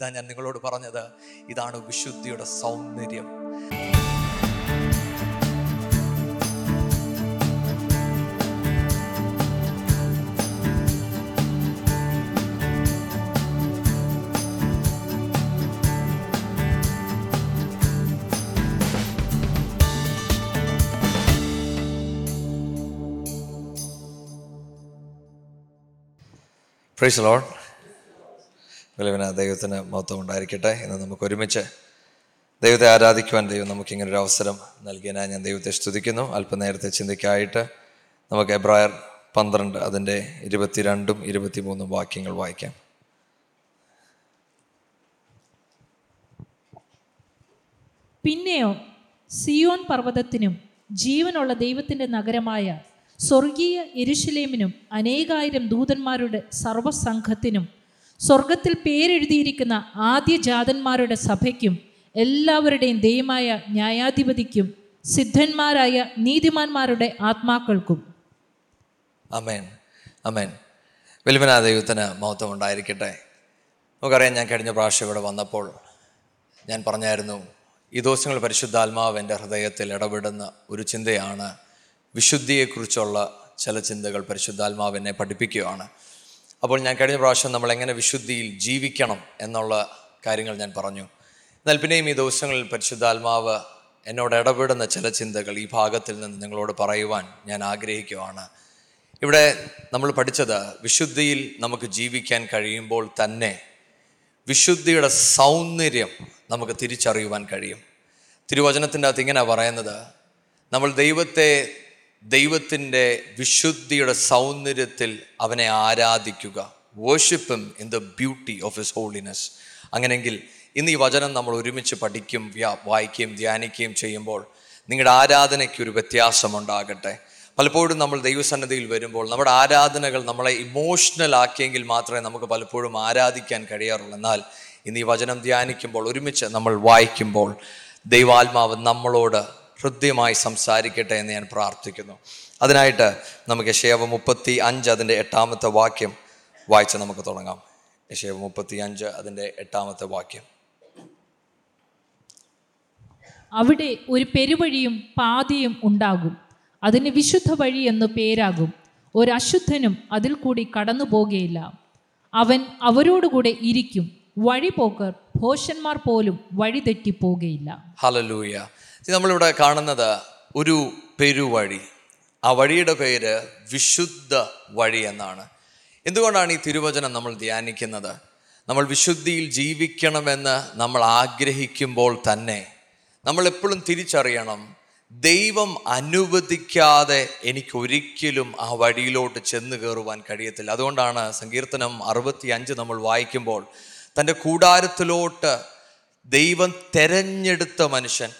ഇതാ ഞാൻ നിങ്ങളോട് പറഞ്ഞത്. ഇതാണ് വിശുദ്ധിയുടെ സൗന്ദര്യം. പ്രൈസ് ലോഡ് വിലവിന ദൈവത്തിന് മഹത്വം ഉണ്ടായിരിക്കട്ടെ എന്ന് നമുക്ക് ഒരുമിച്ച് ദൈവത്തെ ആരാധിക്കുവാൻ ദൈവം നമുക്ക് ഒരു അവസരം നൽകിയതിനായി ഞാൻ ദൈവത്തെ സ്തുതിക്കുന്നു. അല്പനേരത്തെ ചിന്തയ്ക്കായിട്ട് നമുക്ക് എബ്രായർ പന്ത്രണ്ട് അതിന്റെ ഇരുപത്തിരണ്ടും ഇരുപത്തിമൂന്നും വാക്യങ്ങൾ വായിക്കാം. പിന്നെയോ സിയോൻ പർവതത്തിനും ജീവനുള്ള ദൈവത്തിന്റെ നഗരമായ സ്വർഗീയ എരുശലേമിനും അനേകായിരം ദൂതന്മാരുടെ സർവസംഘത്തിനും സ്വർഗത്തിൽ പേരെഴുതിയിരിക്കുന്ന ആദ്യജാതന്മാരുടെ സഭയ്ക്കും എല്ലാവരുടെയും ദൈവമായ ന്യായാധിപതിക്കും സിദ്ധന്മാരായ നീതിമാന്മാരുടെ ആത്മാക്കൾക്കും. അമേൻ അമേൻ വിലുവന ദൈവത്തിന് മഹത്വം ഉണ്ടായിരിക്കട്ടെ. നമുക്കറിയാം ഞാൻ കഴിഞ്ഞ പ്രാവശ്യം ഇവിടെ വന്നപ്പോൾ ഞാൻ പറഞ്ഞായിരുന്നു ഈ ദിവസങ്ങൾ പരിശുദ്ധാത്മാവ് എന്റെ ഹൃദയത്തിൽ ഇടപെടുന്ന ഒരു ചിന്തയാണ് വിശുദ്ധിയെക്കുറിച്ചുള്ള ചില ചിന്തകൾ പരിശുദ്ധാത്മാവ് എന്നെ പഠിപ്പിക്കുകയാണ്. അപ്പോൾ ഞാൻ കഴിഞ്ഞ പ്രാവശ്യം നമ്മൾ എങ്ങനെ വിശുദ്ധിയിൽ ജീവിക്കണം എന്നുള്ള കാര്യങ്ങൾ ഞാൻ പറഞ്ഞു. എന്നാൽ പിന്നെയും ഈ ദിവസങ്ങളിൽ പരിശുദ്ധാത്മാവ് എന്നോട് ഇടപെടുന്ന ചില ചിന്തകൾ ഈ ഭാഗത്തിൽ നിന്ന് നിങ്ങളോട് പറയുവാൻ ഞാൻ ആഗ്രഹിക്കുവാണ് ഇവിടെ നമ്മൾ പഠിച്ചത് വിശുദ്ധിയിൽ നമുക്ക് ജീവിക്കാൻ കഴിയുമ്പോൾ തന്നെ വിശുദ്ധിയുടെ സൗന്ദര്യം നമുക്ക് തിരിച്ചറിയുവാൻ കഴിയും. തിരുവചനത്തിന്റെ അകത്ത് ഇങ്ങനെ പറയുന്നത് നമ്മൾ ദൈവത്തെ ദൈവത്തിന്റെ വിശുദ്ധിയുടെ സൗന്ദര്യത്തിൽ അവനെ ആരാധിക്കുക. വേർഷിപ്പും in the beauty of his holiness അങ്ങനെങ്കിൽ ഇന്ന് ഈ വചനം നമ്മൾ ഒരുമിച്ച് പഠിക്കും വ്യാ- വായിക്കുകയും ധ്യാനിക്കുകയും ചെയ്യുമ്പോൾ നിങ്ങളുടെ ആരാധനയ്ക്ക് ഒരു വ്യത്യാസമുണ്ടാകട്ടെ പലപ്പോഴും നമ്മൾ ദൈവസന്നദ്ധിയിൽ വരുമ്പോൾ നമ്മുടെ ആരാധനകൾ നമ്മളെ ഇമോഷണൽ ആക്കിയെങ്കിൽ മാത്രമേ നമുക്ക് പലപ്പോഴും ആരാധിക്കാൻ കഴിയാറുള്ളൂ. എന്നാൽ ഇന്ന് ഈ വചനം ധ്യാനിക്കുമ്പോൾ ഒരുമിച്ച് നമ്മൾ വായിക്കുമ്പോൾ ദൈവാത്മാവ് നമ്മളോട് ഹൃദ്യമായി സംസാരിക്കട്ടെ എന്ന് ഞാൻ പ്രാർത്ഥിക്കുന്നു. അതിനായിട്ട് നമുക്ക് ശേവ മുപ്പത്തി അഞ്ച് അതിന്റെ എട്ടാമത്തെ വാക്യം വായിച്ച് നമുക്ക് തുടങ്ങാം. ശേവ മുപ്പത്തി അഞ്ച് അതിന്റെ എട്ടാമത്തെ വാക്യം. അവിടെ ഒരു പെരുവഴിയും പാതിയും ഉണ്ടാകും. അതിന് വിശുദ്ധ വഴി എന്ന് പേരാകും. ഒരു അശുദ്ധനും അതിൽ കൂടി കടന്നു പോകുകയില്ല അവൻ അവരോടുകൂടെ ഇരിക്കും. വഴിപോക്കർ ഭോഷന്മാർ പോലും വഴി തെറ്റിപ്പോകുകയില്ല ഹലലൂയ നമ്മളിവിടെ കാണുന്നത് ഒരു പെരുവഴി ആ വഴിയുടെ പേര് വിശുദ്ധ വഴി എന്നാണ്. എന്തുകൊണ്ടാണ് ഈ തിരുവചനം നമ്മൾ ധ്യാനിക്കുന്നത്? നമ്മൾ വിശുദ്ധിയിൽ ജീവിക്കണമെന്ന് നമ്മൾ ആഗ്രഹിക്കുമ്പോൾ തന്നെ നമ്മൾ എപ്പോഴും തിരിച്ചറിയണം ദൈവം അനുവദിക്കാതെ എനിക്ക് ഒരിക്കലും ആ വഴിയിലോട്ട് ചെന്ന് കയറുവാൻ കഴിയത്തില്ല. അതുകൊണ്ടാണ് സങ്കീർത്തനം അറുപത്തി അഞ്ച് നമ്മൾ വായിക്കുമ്പോൾ തന്റെ കൂടാരത്തിലോട്ട് ദൈവം തെരഞ്ഞെടുത്ത മനുഷ്യൻ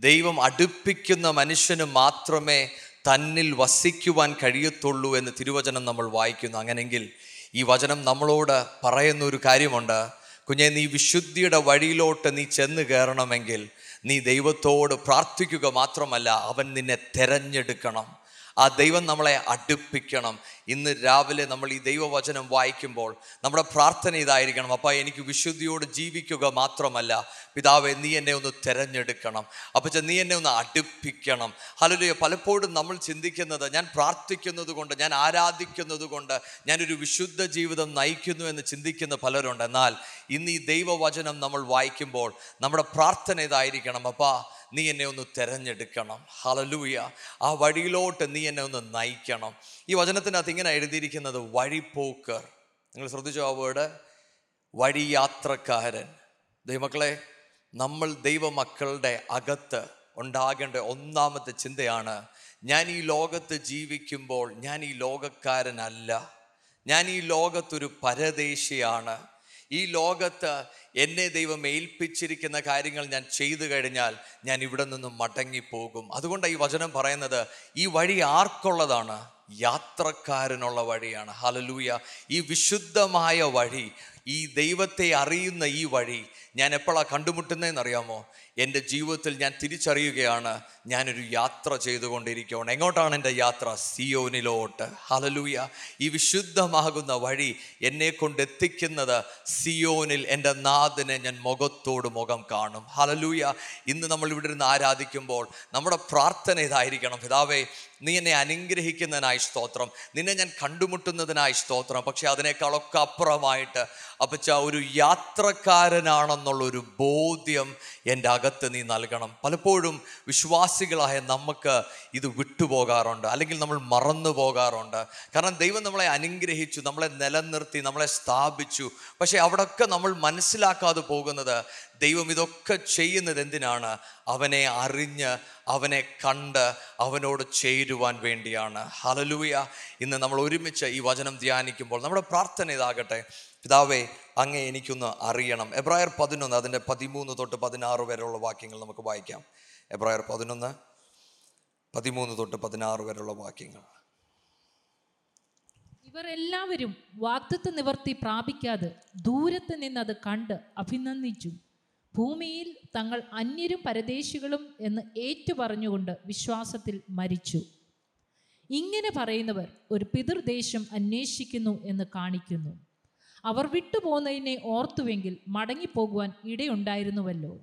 ദൈവം അടുപ്പിക്കുന്ന മനുഷ്യന് മാത്രമേ തന്നിൽ വസിക്കുവാൻ കഴിയത്തുള്ളൂ എന്ന് തിരുവചനം നമ്മൾ വായിക്കുന്നു. അങ്ങനെങ്കിൽ ഈ വചനം നമ്മളോട് പറയുന്ന ഒരു കാര്യമുണ്ട്. കുഞ്ഞെ നീ വിശുദ്ധിയുടെ വഴിയിലോട്ട് നീ ചെന്ന് കയറണമെങ്കിൽ നീ ദൈവത്തോട് പ്രാർത്ഥിക്കുക മാത്രമല്ല അവൻ നിന്നെ തെരഞ്ഞെടുക്കണം. ആ ദൈവം നമ്മളെ അടുപ്പിക്കണം. ഇന്ന് രാവിലെ നമ്മൾ ഈ ദൈവവചനം വായിക്കുമ്പോൾ നമ്മുടെ പ്രാർത്ഥന ഇതായിരിക്കണം. അപ്പ എനിക്ക് വിശുദ്ധിയോട് ജീവിക്കുക മാത്രമല്ല. പിതാവെ നീ എന്നെ ഒന്ന് തിരഞ്ഞെടുക്കണം. അപ്പച്ച നീ എന്നെ ഒന്ന് അടുപ്പിക്കണം. ഹലോ പലപ്പോഴും നമ്മൾ ചിന്തിക്കുന്നത് ഞാൻ പ്രാർത്ഥിക്കുന്നത് കൊണ്ട് ഞാൻ ആരാധിക്കുന്നത് കൊണ്ട് ഞാനൊരു വിശുദ്ധ ജീവിതം നയിക്കുന്നു എന്ന് ചിന്തിക്കുന്ന പലരുണ്ട്. എന്നാൽ ഇന്ന് ഈ ദൈവവചനം നമ്മൾ വായിക്കുമ്പോൾ നമ്മുടെ പ്രാർത്ഥന ഇതായിരിക്കണം. അപ്പാ നീ എന്നെ ഒന്ന് തിരഞ്ഞെടുക്കണം. ഹലലൂയ ആ വഴിയിലോട്ട് നീ എന്നെ ഒന്ന് നയിക്കണം. ഈ വചനത്തിനകത്ത് ഇങ്ങനെ എഴുതിയിരിക്കുന്നത് വഴിപോക്കർ നിങ്ങൾ ശ്രദ്ധിച്ചോ ആ വേർഡ് വഴിയാത്രക്കാരൻ. ദൈവമക്കളെ നമ്മൾ ദൈവമക്കളുടെ അകത്ത് ഉണ്ടാകേണ്ട ഒന്നാമത്തെ ചിന്തയാണ് ഞാൻ ഈ ലോകത്ത് ജീവിക്കുമ്പോൾ ഞാൻ ഈ ലോകക്കാരനല്ല. ഞാൻ ഈ ലോകത്തൊരു പരദേശിയാണ്. ഈ ലോകത്ത് എന്നെ ദൈവം ഏൽപ്പിച്ചിരിക്കുന്ന കാര്യങ്ങൾ ഞാൻ ചെയ്തു കഴിഞ്ഞാൽ ഞാൻ ഇവിടെ നിന്നും മടങ്ങിപ്പോകും. അതുകൊണ്ടാണ് ഈ വചനം പറയുന്നത് ഈ വഴി ആർക്കുള്ളതാണ്? യാത്രക്കാരനുള്ള വഴിയാണ്. ഹലലൂയ ഈ വിശുദ്ധമായ വഴി ഈ ദൈവത്തെ അറിയുന്ന ഈ വഴി ഞാൻ എപ്പോഴാണ് കണ്ടുമുട്ടുന്നതെന്ന് അറിയാമോ എന്റെ ജീവിതത്തിൽ ഞാൻ തിരിച്ചറിയുകയാണ്. ഞാനൊരു യാത്ര ചെയ്തുകൊണ്ടിരിക്കുകയാണ്. എങ്ങോട്ടാണ് എന്റെ യാത്ര? സിയോനിലോട്ട്. ഹലലൂയ ഈ വിശുദ്ധമാകുന്ന വഴി എന്നെ കൊണ്ട് എത്തിക്കുന്നത് സിയോനിൽ എന്റെ നാഥനെ ഞാൻ മുഖത്തോട് മുഖം കാണും. ഹലലൂയ ഇന്ന് നമ്മൾ ഇവിടെ ഇരുന്ന് ആരാധിക്കുമ്പോൾ നമ്മുടെ പ്രാർത്ഥന ഇതായിരിക്കണം. പിതാവേ നീ എന്നെ അനുഗ്രഹിക്കുന്നതിനായി സ്തോത്രം. നിന്നെ ഞാൻ കണ്ടുമുട്ടുന്നതിനായി സ്തോത്രം. പക്ഷേ അതിനേക്കാളൊക്കെ അപ്പുറമായിട്ട് അപ്പച്ച ഒരു യാത്രക്കാരനാണെന്നുള്ള ഒരു ബോധ്യം എന്റെ അകത്ത് നീ നൽകണം. പലപ്പോഴും വിശ്വാസികളായ നമുക്ക് ഇത് വിട്ടുപോകാറുണ്ട് അല്ലെങ്കിൽ നമ്മൾ മറന്നു പോകാറുണ്ട്. കാരണം ദൈവം നമ്മളെ അനുഗ്രഹിച്ചു നമ്മളെ നിലനിർത്തി നമ്മളെ സ്ഥാപിച്ചു. പക്ഷേ അവിടെയൊക്കെ നമ്മൾ മനസ്സിലാക്കാതെ പോകുന്നത് ദൈവം ഇതൊക്കെ ചെയ്യുന്നത് എന്തിനാണ്? അവനെ അറിഞ്ഞ് അവനെ കണ്ട് അവനോട് ചേരുവാൻ വേണ്ടിയാണ്. ഹലലൂയ ഇന്ന് നമ്മൾ ഒരുമിച്ച് ഈ വചനം ധ്യാനിക്കുമ്പോൾ നമ്മുടെ പ്രാർത്ഥന ഇതാകട്ടെ. പിതാവേ അങ്ങേ എനിക്കൊന്ന് അറിയണം. എബ്രായർ പതിനൊന്ന് അതിന്റെ പതിമൂന്ന് തൊട്ട് പതിനാറ് വരെയുള്ള വാക്യങ്ങൾ നമുക്ക് വായിക്കാം. എബ്രായർ പതിനൊന്ന് പതിമൂന്ന് തൊട്ട് പതിനാറ് വരെയുള്ള വാക്യങ്ങൾ. ഇവർ എല്ലാവരും വാക്തത്വ നിവർത്തി പ്രാപിക്കാതെ ദൂരത്ത് നിന്ന് അത് കണ്ട് അഭിനന്ദിച്ചു. ഭൂമിയിൽ തങ്ങൾ അന്യരും പരദേശികളും എന്ന് ഏറ്റു പറഞ്ഞുകൊണ്ട് വിശ്വാസത്തിൽ മരിച്ചു. ഇങ്ങനെ പറയുന്നവർ ഒരു പിതൃദേശം അന്വേഷിക്കുന്നു എന്ന് കാണിക്കുന്നു. അവർ വിട്ടുപോകുന്നതിനെ ഓർത്തുവെങ്കിൽ മടങ്ങിപ്പോകുവാൻ ഇടയുണ്ടായിരുന്നുവല്ലോ.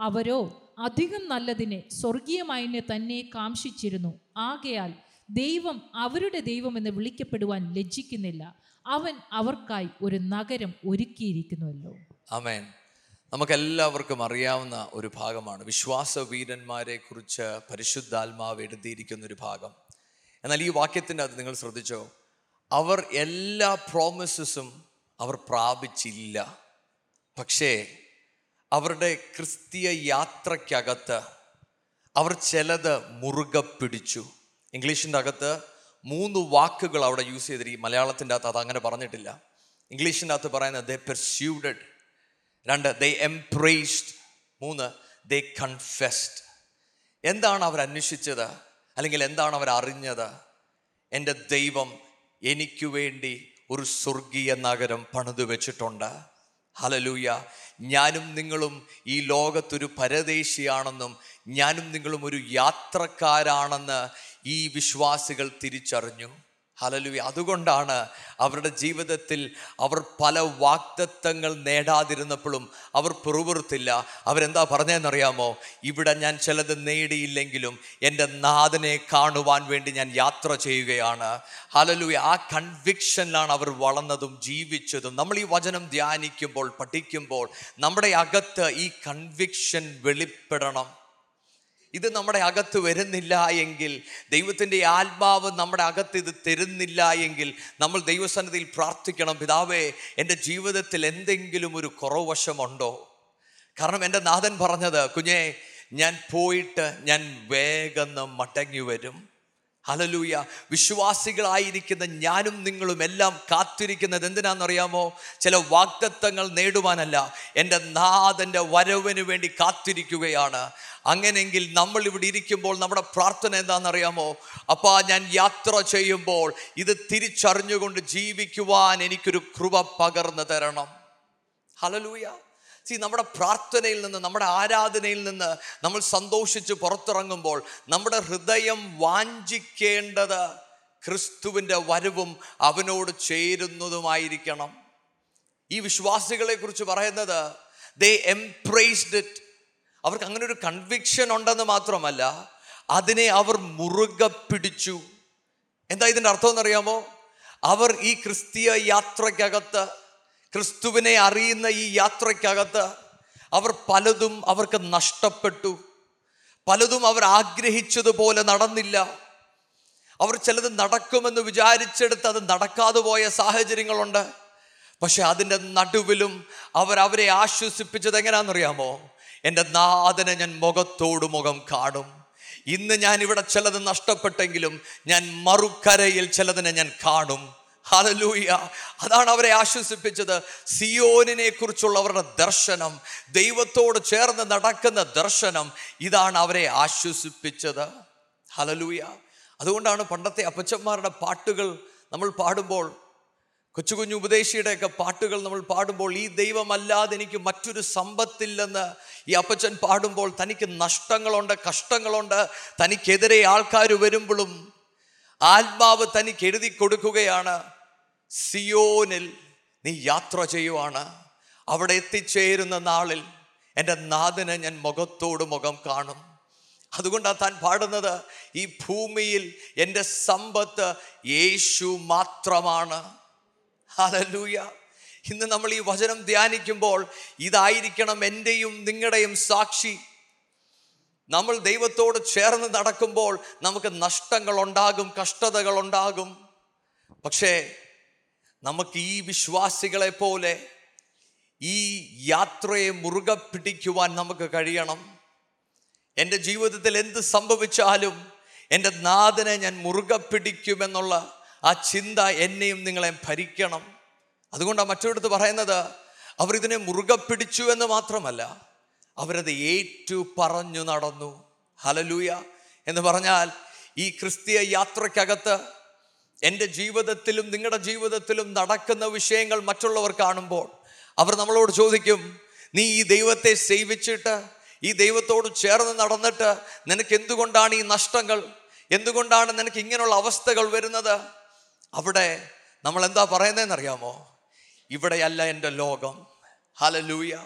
അവരോ അധികം നല്ലതിനെ സ്വർഗീയമായതിനെ തന്നെ കാംഷിച്ചിരുന്നു ആകയാൽ ദൈവം അവരുടെ ദൈവമെന്ന് വിളിക്കപ്പെടുവാൻ ലജ്ജിക്കുന്നില്ല. അവൻ അവർക്കായി ഒരു നഗരം ഒരുക്കിയിരിക്കുന്നുവല്ലോ. അമേൻ നമുക്കെല്ലാവർക്കും അറിയാവുന്ന ഒരു ഭാഗമാണ്. വിശ്വാസ വീരന്മാരെ കുറിച്ച് പരിശുദ്ധാത്മാവ് എഴുതിയിരിക്കുന്ന ഒരു ഭാഗം. എന്നാൽ ഈ വാക്യത്തിന്റെ അത് നിങ്ങൾ ശ്രദ്ധിച്ചോ? അവർ എല്ലാ പ്രോമിസസും അവർ പ്രാപിച്ചില്ല. പക്ഷേ അവരുടെ ക്രിസ്തീയ യാത്രയ്ക്കകത്ത് അവർ ചിലത് മുറുകെ പിടിച്ചു. ഇംഗ്ലീഷിന്റെ അകത്ത് മൂന്ന് വാക്കുകൾ അവിടെ യൂസ് ചെയ്തിരി മലയാളത്തിന്റെ അകത്ത് അത് അങ്ങനെ പറഞ്ഞിട്ടില്ല. ഇംഗ്ലീഷിന്റെ അകത്ത് പറയുന്നത് ദേ പെർസ്യൂഡഡ് രണ്ട് ദേ എംപ്രേസ്ഡ് മൂന്ന് ദേ കൺഫെസ്ഡ് എന്താണ് അവർ അന്വേഷിച്ചത്? അല്ലെങ്കിൽ എന്താണ് അവർ അറിഞ്ഞത്? എന്റെ ദൈവം എനിക്ക് വേണ്ടി ഒരു സ്വർഗീയ നഗരം പണിതു വെച്ചിട്ടുണ്ട്. ഹലലൂയ ഞാനും നിങ്ങളും ഈ ലോകത്തൊരു പരദേശിയാണെന്നും ഞാനും നിങ്ങളും ഒരു യാത്രക്കാരാണെന്ന് ഈ വിശ്വാസികൾ തിരിച്ചറിഞ്ഞു. ഹലലുയ അതുകൊണ്ടാണ് അവരുടെ ജീവിതത്തിൽ അവർ പല വാക്തത്വങ്ങൾ നേടാതിരുന്നപ്പോഴും അവർ പിറുപിറുത്തില്ല. അവരെന്താ പറഞ്ഞതെന്നറിയാമോ ഇവിടെ ഞാൻ ചിലത് നേടിയില്ലെങ്കിലും എന്റെ നാഥനെ കാണുവാൻ വേണ്ടി ഞാൻ യാത്ര ചെയ്യുകയാണ്. ഹലലു ആ കൺവിക്ഷനിലാണ് അവർ വളർന്നതും ജീവിച്ചതും. നമ്മൾ ഈ വചനം ധ്യാനിക്കുമ്പോൾ പഠിക്കുമ്പോൾ നമ്മുടെ അകത്ത് ഈ കൺവിക്ഷൻ വെളിപ്പെടണം. ഇത് നമ്മുടെ അകത്ത് വരുന്നില്ല എങ്കിൽ ദൈവത്തിന്റെ ആത്മാവ് നമ്മുടെ അകത്ത് ഇത് തരുന്നില്ല എങ്കിൽ നമ്മൾ ദൈവസന്നിധിയിൽ പ്രാർത്ഥിക്കണം പിതാവേ എന്റെ ജീവിതത്തിൽ എന്തെങ്കിലും ഒരു കുറവശമുണ്ടോ കാരണം എന്റെ നാഥൻ പറഞ്ഞത് കുഞ്ഞേ ഞാൻ പോയിട്ട് ഞാൻ വേഗം മടങ്ങി വരും. ഹലലൂയ വിശ്വാസികളായിരിക്കുന്ന ഞാനും നിങ്ങളും എല്ലാം കാത്തിരിക്കുന്നത് എന്തിനാണെന്നറിയാമോ ചില വാഗ്ദത്തങ്ങൾ നേടുവാനല്ല. എന്റെ നാഥന്റെ വരവിന് വേണ്ടി കാത്തിരിക്കുകയാണ്. അങ്ങനെയെങ്കിൽ നമ്മൾ ഇവിടെ ഇരിക്കുമ്പോൾ നമ്മുടെ പ്രാർത്ഥന എന്താണെന്നറിയാമോ അപ്പാ ഞാൻ യാത്ര ചെയ്യുമ്പോൾ ഇത് തിരിച്ചറിഞ്ഞുകൊണ്ട് ജീവിക്കുവാൻ എനിക്കൊരു കൃപ പകർന്നു തരണം. ഹലലൂയ സി നമ്മുടെ പ്രാർത്ഥനയിൽ നിന്ന് നമ്മുടെ ആരാധനയിൽ നിന്ന് നമ്മൾ സന്തോഷിച്ച് പുറത്തിറങ്ങുമ്പോൾ നമ്മുടെ ഹൃദയം വാഞ്ചിക്കേണ്ടത് ക്രിസ്തുവിന്റെ വരവും അവനോട് ചേരുന്നതുമായിരിക്കണം. ഈ വിശ്വാസികളെക്കുറിച്ച് പറയുന്നത് ദേ എംപ്രൈസ്ഡ് ഇറ്റ് അവർക്ക് അങ്ങനെ ഒരു കൺവിക്ഷൻ ഉണ്ടെന്ന് മാത്രമല്ല അതിനെ അവർ മുറുകെ പിടിച്ചു. എന്താ ഇതിന്റെ അർത്ഥം എന്നറിയാമോ? അവർ ഈ ക്രിസ്തീയ യാത്രയ്ക്കകത്ത് ക്രിസ്തുവിനെ അറിയുന്ന ഈ യാത്രയ്ക്കകത്ത് അവർ പലതും അവർക്ക് നഷ്ടപ്പെട്ടു. പലതും അവർ ആഗ്രഹിച്ചതുപോലെ നടന്നില്ല. അവർ ചിലത് നടക്കുമെന്ന് വിചാരിച്ചെടുത്ത് അത് നടക്കാതെ പോയ സാഹചര്യങ്ങളുണ്ട്. പക്ഷെ അതിന്റെ നടുവിലും അവർ അവരെ ആശ്വസിപ്പിച്ചത് എങ്ങനെയാണെന്നറിയാമോ? എന്റെ നാഥനെ ഞാൻ മുഖത്തോടു മുഖം കാണും. ഇന്ന് ഞാൻ ഇവിടെ ചിലത് നഷ്ടപ്പെട്ടെങ്കിലും ഞാൻ മറുക്കരയിൽ ചിലതിനെ ഞാൻ കാണും. ഹലലൂയ. അതാണ് അവരെ ആശ്വസിപ്പിച്ചത്. സിയോനിനെ കുറിച്ചുള്ള അവരുടെ ദർശനം ദൈവത്തോട് ചേർന്ന് നടക്കുന്ന ദർശനം ഇതാണ് അവരെ ആശ്വസിപ്പിച്ചത്. ഹലലൂയ. അതുകൊണ്ടാണ് പണ്ടത്തെ അപ്പച്ചന്മാരുടെ പാട്ടുകൾ നമ്മൾ പാടുമ്പോൾ കൊച്ചു കുഞ്ഞു ഉപദേശിയുടെയൊക്കെ പാട്ടുകൾ നമ്മൾ പാടുമ്പോൾ ഈ ദൈവമല്ലാതെ എനിക്ക് മറ്റൊരു സമ്പത്തില്ലെന്ന് ഈ അപ്പച്ചൻ പാടുമ്പോൾ തനിക്ക് നഷ്ടങ്ങളുണ്ട് കഷ്ടങ്ങളുണ്ട്. തനിക്കെതിരെ ആൾക്കാർ വരുമ്പോഴും ആത്മാവ് തനിക്ക് എഴുതി കൊടുക്കുകയാണ്. സിയോനിൽ നീ യാത്ര ചെയ്യുവാണ്. അവിടെ എത്തിച്ചേരുന്ന നാളിൽ എന്റെ നാഥനെ ഞാൻ മുഖത്തോട് മുഖം കാണും. അതുകൊണ്ടാണ് താൻ പാടുന്നത് ഈ ഭൂമിയിൽ എന്റെ സമ്പത്ത് യേശു മാത്രമാണ്. ഹല്ലേലൂയ. ഇന്ന് നമ്മൾ ഈ വചനം ധ്യാനിക്കുമ്പോൾ ഇതായിരിക്കണം എന്റെയും നിങ്ങളുടെയും സാക്ഷി. നമ്മൾ ദൈവത്തോട് ചേർന്ന് നടക്കുമ്പോൾ നമുക്ക് നഷ്ടങ്ങളുണ്ടാകും കഷ്ടതകളുണ്ടാകും. പക്ഷേ നമുക്ക് ഈ വിശ്വാസികളെ പോലെ ഈ യാത്രയെ മുറുകെ പിടിക്കുവാൻ നമുക്ക് കഴിയണം. എന്റെ ജീവിതത്തിൽ എന്ത് സംഭവിച്ചാലും എന്റെ നാഥനെ ഞാൻ മുറുകെ പിടിക്കുമെന്നുള്ള ആ ചിന്ത എന്നെയും നിങ്ങളെ ഭരിക്കണം. അതുകൊണ്ടാണ് മറ്റൊരിടത്ത് പറയുന്നത് അവർ ഇതിനെ മുറുകെ പിടിച്ചു എന്ന് മാത്രമല്ല അവരത് ഏറ്റു പറഞ്ഞു നടന്നു. ഹലലൂയ എന്ന് പറഞ്ഞാൽ ഈ ക്രിസ്തീയ യാത്രയ്ക്കകത്ത് എന്റെ ജീവിതത്തിലും നിങ്ങളുടെ ജീവിതത്തിലും നടക്കുന്ന വിഷയങ്ങൾ മറ്റുള്ളവർ കാണുമ്പോൾ അവർ നമ്മളോട് ചോദിക്കും നീ ഈ ദൈവത്തെ സേവിച്ചിട്ട് ഈ ദൈവത്തോട് ചേർന്ന് നടന്നിട്ട് നിനക്ക് എന്തുകൊണ്ടാണ് ഈ നഷ്ടങ്ങൾ? എന്തുകൊണ്ടാണ് നിനക്ക് ഇങ്ങനെയുള്ള അവസ്ഥകൾ വരുന്നത്? അവിടെ നമ്മൾ എന്താ പറയുന്നതെന്നറിയാമോ? ഇവിടെയല്ല എന്റെ ലോകം. ഹലലൂയ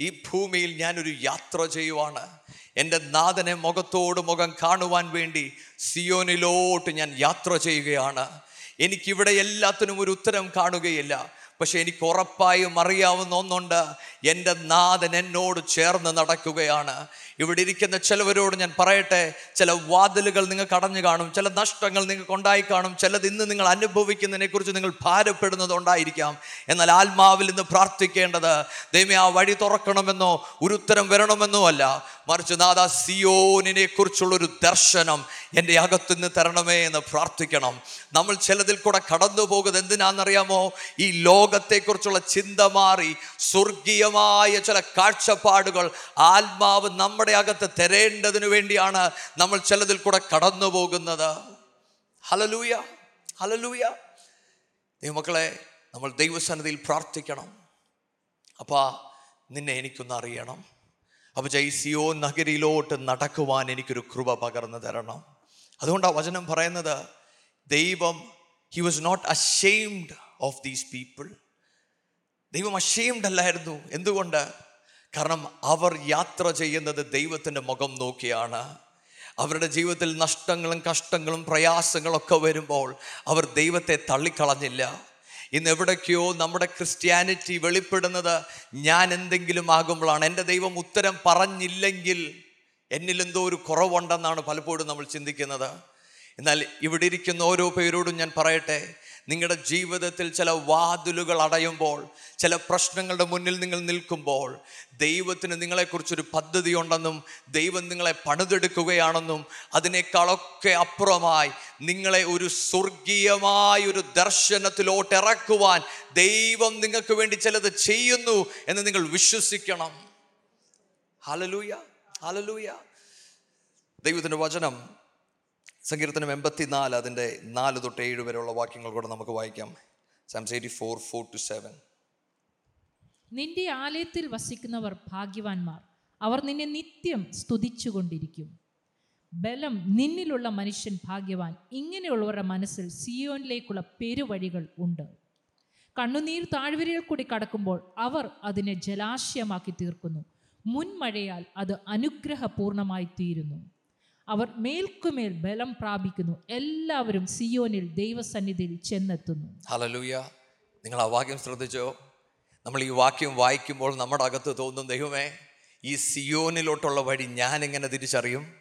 ഈ ഭൂമിയിൽ ഞാനൊരു യാത്ര ചെയ്യുവാണ്. എന്റെ നാഥനെ മുഖത്തോട് മുഖം കാണുവാൻ വേണ്ടി സിയോനിലോട്ട് ഞാൻ യാത്ര ചെയ്യുകയാണ്. എനിക്കിവിടെ എല്ലാത്തിനും ഒരു ഉത്തരം കാണുകയില്ല. പക്ഷെ എനിക്ക് ഉറപ്പായും അറിയാവുന്ന ഒന്നുണ്ട്. എന്റെ നാഥൻ എന്നോട് ചേർന്ന് നടക്കുകയാണ്. ഇവിടെ ഇരിക്കുന്ന ചിലവരോട് ഞാൻ പറയട്ടെ ചില വാതിലുകൾ നിങ്ങൾ കടഞ്ഞു കാണും ചില നഷ്ടങ്ങൾ നിങ്ങൾക്ക് ഉണ്ടായി കാണും ചിലത് ഇന്ന് നിങ്ങൾ അനുഭവിക്കുന്നതിനെ കുറിച്ച് നിങ്ങൾ ഭാരപ്പെടുന്നത് ഉണ്ടായിരിക്കാം. എന്നാൽ ആത്മാവിൽ ഇന്ന് പ്രാർത്ഥിക്കേണ്ടത് ദൈവം ആ വഴി തുറക്കണമെന്നോ ഒരു ഉത്തരം വരണമെന്നോ അല്ല. മറിച്ച് നാഥ സിയോനിനെ കുറിച്ചുള്ള ഒരു ദർശനം എന്റെ അകത്തുനിന്ന് തരണമേ എന്ന് പ്രാർത്ഥിക്കണം. നമ്മൾ ചിലതിൽ കൂടെ കടന്നു പോകുന്നത് എന്തിനാണെന്നറിയാമോ? ഈ ലോകത്തെക്കുറിച്ചുള്ള ചിന്ത മാറി സ്വർഗീയമായ ചില കാഴ്ചപ്പാടുകൾ ആത്മാവ് നമ്മുടെ അകത്ത് തരേണ്ടതിനു വേണ്ടിയാണ് നമ്മൾ ചിലതിൽ കൂടെ കടന്നു പോകുന്നത് ഹലലൂയ ഹലലൂയ ദൈവമക്കളെ നമ്മൾ ദൈവസന്നിധിയിൽ പ്രാർത്ഥിക്കണം. അപ്പാ നിന്നെ എനിക്കൊന്ന് അറിയണം. അപ്പോൾ ജയ്സിയോ സിയോ നഗരിയിലോട്ട് നടക്കുവാൻ എനിക്കൊരു കൃപ പകർന്നു തരണം. അതുകൊണ്ടാണ് വചനം പറയുന്നത് ദൈവം he was not ashamed of these people ദൈവം അഷെയിംഡ് അല്ലായിരുന്നു. എന്തുകൊണ്ട്? കാരണം അവർ യാത്ര ചെയ്യുന്നത് ദൈവത്തിന്റെ മുഖം നോക്കിയാണ്. അവരുടെ ജീവിതത്തിൽ നഷ്ടങ്ങളും കഷ്ടങ്ങളും പ്രയാസങ്ങളൊക്കെ വരുമ്പോൾ അവർ ദൈവത്തെ തള്ളിക്കളഞ്ഞില്ല. ഇന്ന് എവിടേക്കോ നമ്മുടെ ക്രിസ്ത്യാനിറ്റി വെളിപ്പെടുന്നത് ഞാൻ എന്തെങ്കിലും ആകുമ്പോഴാണ്. എന്റെ ദൈവം ഉത്തരം പറഞ്ഞില്ലെങ്കിൽ എന്നിൽ എന്തോ ഒരു കുറവുണ്ടെന്നാണ് പലപ്പോഴും നമ്മൾ ചിന്തിക്കുന്നത്. എന്നാൽ ഇവിടെ ഇരിക്കുന്ന ഓരോ പേരോടും ഞാൻ പറയട്ടെ നിങ്ങളുടെ ജീവിതത്തിൽ ചില വാതിലുകൾ അടയുമ്പോൾ ചില പ്രശ്നങ്ങളുടെ മുന്നിൽ നിങ്ങൾ നിൽക്കുമ്പോൾ ദൈവത്തിന് നിങ്ങളെക്കുറിച്ചൊരു പദ്ധതി ഉണ്ടെന്നും ദൈവം നിങ്ങളെ പണിതെടുക്കുകയാണെന്നും അതിനേക്കാളൊക്കെ അപ്പുറമായി നിങ്ങളെ ഒരു സ്വർഗീയമായ ഒരു ദർശനത്തിലോട്ട് ഇറക്കുവാൻ ദൈവം നിങ്ങൾക്ക് വേണ്ടി ചിലത് ചെയ്യുന്നു എന്ന് നിങ്ങൾ വിശ്വസിക്കണം. ഹലലൂയ ഹലലൂയ ദൈവത്തിന്റെ വചനം സങ്കീർത്തനം എൺപത്തിനാല് അതിന്റെ നാല് തൊട്ട് ഏഴ് വരെയുള്ള വാക്യങ്ങൾ കൂടെ നമുക്ക് വായിക്കാം. Psalms eighty four four two seven നിന്റെ ആലയത്തിൽ വസിക്കുന്നവർ ഭാഗ്യവാന്മാർ. അവർ നിന്നെ നിത്യം സ്തുതിച്ചുകൊണ്ടിരിക്കും. ബലം നിന്നിലുള്ള മനുഷ്യൻ ഭാഗ്യവാൻ. ഇങ്ങനെയുള്ളവരുടെ മനസ്സിൽ സിയോനിലേക്കുള്ള പെരുവഴികൾ ഉണ്ട്. കണ്ണുനീർ താഴ്വരയിൽ കൂടി കടക്കുമ്പോൾ അവർ അതിനെ ജലാശയമാക്കി തീർക്കുന്നു. മുൻമഴയാൽ അത് അനുഗ്രഹപൂർണമായി തീരുന്നു. അവർ മേൽക്കുമേൽ ബലം പ്രാപിക്കുന്നു. എല്ലാവരും സിയോനിൽ ദൈവസന്നിധിയിൽ ചെന്നെത്തുന്നു. ഹലലൂയ നിങ്ങൾ ആ വാക്യം ശ്രദ്ധിച്ചോ? നമ്മൾ ഈ വാക്യം വായിക്കുമ്പോൾ നമ്മുടെ അകത്ത് തോന്നും ദൈവമേ ഈ സിയോനിലോട്ടുള്ള വഴി ഞാൻ എങ്ങനെ തിരിച്ചറിയും?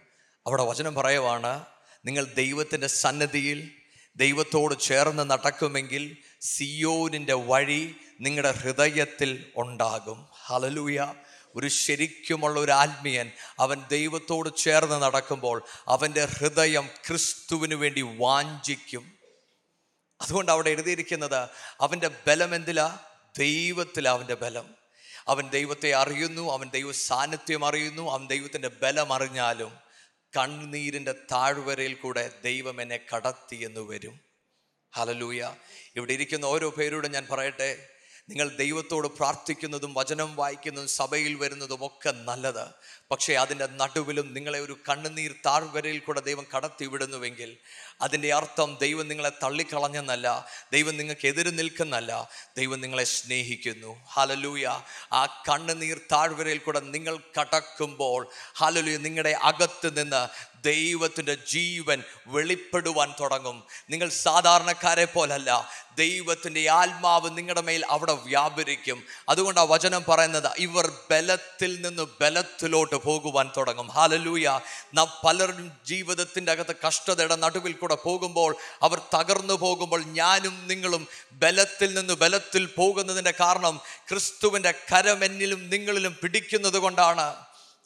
അവിടെ വചനം പറയുവാണ് നിങ്ങൾ ദൈവത്തിന്റെ സന്നദ്ധിയിൽ ദൈവത്തോട് ചേർന്ന് നടക്കുമെങ്കിൽ സിയോനിന്റെ വഴി നിങ്ങളുടെ ഹൃദയത്തിൽ ഉണ്ടാകും. ഹലലൂയ ഒരു ശരിക്കുമുള്ള ഒരു ആത്മീയൻ അവൻ ദൈവത്തോട് ചേർന്ന് നടക്കുമ്പോൾ അവന്റെ ഹൃദയം ക്രിസ്തുവിന് വേണ്ടി വാഞ്ചിക്കും. അതുകൊണ്ട് അവിടെ എഴുതിയിരിക്കുന്നത് അവന്റെ ബലം എന്തിലാ? ദൈവത്തിലാ അവന്റെ ബലം. അവൻ ദൈവത്തെ അറിയുന്നു അവൻ ദൈവ സാന്നിധ്യം അറിയുന്നു അവൻ ദൈവത്തിന്റെ ബലം അറിഞ്ഞാലും കണ്ണുനീരിന്റെ താഴ്വരയിൽ കൂടെ ദൈവം എന്നെ കടത്തി എന്ന് വരും. ഹലലൂയ ഇവിടെ ഇരിക്കുന്ന ഓരോ പേരോടും ഞാൻ പറയട്ടെ നിങ്ങൾ ദൈവത്തോട് പ്രാർത്ഥിക്കുന്നതും വചനം വായിക്കുന്നതും സഭയിൽ വരുന്നതും ഒക്കെ നല്ലത്. പക്ഷേ അതിന്റെ നടുവിലും നിങ്ങളെ ഒരു കണ്ണുനീർ താഴ്വരയിൽ കൂടെ ദൈവം കടത്തി വിടുന്നുവെങ്കിൽ അതിന്റെ അർത്ഥം ദൈവം നിങ്ങളെ തള്ളിക്കളഞ്ഞെന്നല്ല ദൈവം നിങ്ങൾക്ക് എതിര് നിൽക്കുന്നല്ല ദൈവം നിങ്ങളെ സ്നേഹിക്കുന്നു. ഹലലൂയ ആ കണ്ണുനീർ താഴ്വരയിൽ കൂടെ നിങ്ങൾ കടക്കുമ്പോൾ ഹലലൂയ നിങ്ങളുടെ അകത്ത് നിന്ന് ദൈവത്തിന്റെ ജീവൻ വെളിപ്പെടുവാൻ തുടങ്ങും. നിങ്ങൾ സാധാരണക്കാരെ പോലല്ല ദൈവത്തിന്റെ ആത്മാവ് നിങ്ങളുടെ മേൽ അവിടെ വ്യാപരിക്കും. അതുകൊണ്ട് ആ വചനം പറയുന്നത് ഇവർ ബലത്തിൽ നിന്ന് ബലത്തിലോട്ട് പോകുവാൻ തുടങ്ങും. ഹാലലൂയ നാം പലരും ജീവിതത്തിന്റെ അകത്ത് കഷ്ടതയുടെ നടുവിൽ കൂടെ പോകുമ്പോൾ അവർ തകർന്നു പോകുമ്പോൾ ഞാനും നിങ്ങളും ബലത്തിൽ നിന്ന് ബലത്തിൽ പോകുന്നതിന്റെ കാരണം ക്രിസ്തുവിന്റെ കരമെന്നിലും നിങ്ങളിലും പിടിക്കുന്നത് കൊണ്ടാണ്.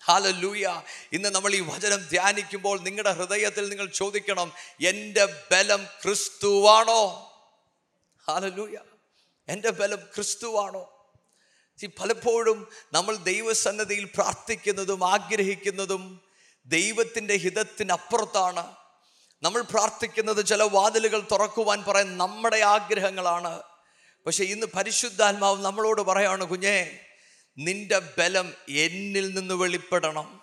ഹാലലൂയ ഇന്ന് നമ്മൾ ഈ വചനം ധ്യാനിക്കുമ്പോൾ നിങ്ങളുടെ ഹൃദയത്തിൽ നിങ്ങൾ ചോദിക്കണം എന്റെ ബലം ക്രിസ്തുവാണോ? ഹാലലൂയ എന്റെ ബലം ക്രിസ്തുവാണോ? പലപ്പോഴും നമ്മൾ ദൈവസന്നതിയിൽ പ്രാർത്ഥിക്കുന്നതും ആഗ്രഹിക്കുന്നതും ദൈവത്തിന്റെ ഹിതത്തിനപ്പുറത്താണ്. നമ്മൾ പ്രാർത്ഥിക്കുന്നത് ചില വാതിലുകൾ തുറക്കുവാൻ പറയാൻ നമ്മുടെ ആഗ്രഹങ്ങളാണ്. പക്ഷെ ഇന്ന് പരിശുദ്ധാത്മാവ് നമ്മളോട് പറയാണ് കുഞ്ഞേ നിന്റെ ബലം എന്നിൽ നിന്ന് വെളിപ്പെടണം.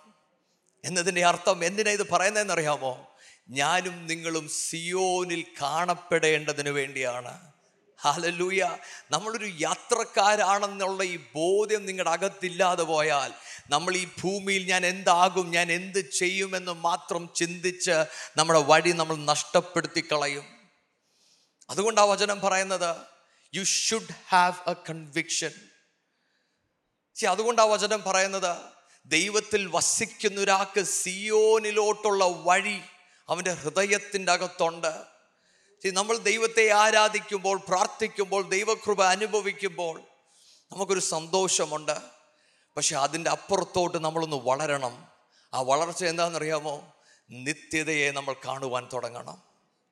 എന്നതിന്റെ അർത്ഥം എന്തിനാ ഇത് പറയുന്നതെന്നറിയാമോ? ഞാനും നിങ്ങളും സിയോനിൽ കാണപ്പെടേണ്ടതിന് വേണ്ടിയാണ്. ഹാലലൂയ. നമ്മളൊരു യാത്രക്കാരാണെന്നുള്ള ഈ ബോധ്യം നിങ്ങളുടെ അകത്തില്ലാതെ പോയാൽ നമ്മൾ ഈ ഭൂമിയിൽ ഞാൻ എന്താകും ഞാൻ എന്ത് ചെയ്യുമെന്ന് മാത്രം ചിന്തിച്ച് നമ്മുടെ വഴി നമ്മൾ നഷ്ടപ്പെടുത്തി കളയും അതുകൊണ്ട് വചനം പറയുന്നത് you should have a conviction പക്ഷെ അതുകൊണ്ട് വചനം പറയുന്നത് ദൈവത്തിൽ വസിക്കുന്ന ഒരാൾക്ക് സിയോനിലോട്ടുള്ള വഴി അവന്റെ ഹൃദയത്തിന്റെ അകത്തുണ്ട്. നമ്മൾ ദൈവത്തെ ആരാധിക്കുമ്പോൾ പ്രാർത്ഥിക്കുമ്പോൾ ദൈവകൃപ അനുഭവിക്കുമ്പോൾ നമുക്കൊരു സന്തോഷമുണ്ട്. പക്ഷെ അതിന്റെ അപ്പുറത്തോട്ട് നമ്മളൊന്ന് വളരണം. ആ വളർച്ച എന്താണെന്നറിയാമോ? നിത്യതയെ നമ്മൾ കാണുവാൻ തുടങ്ങണം.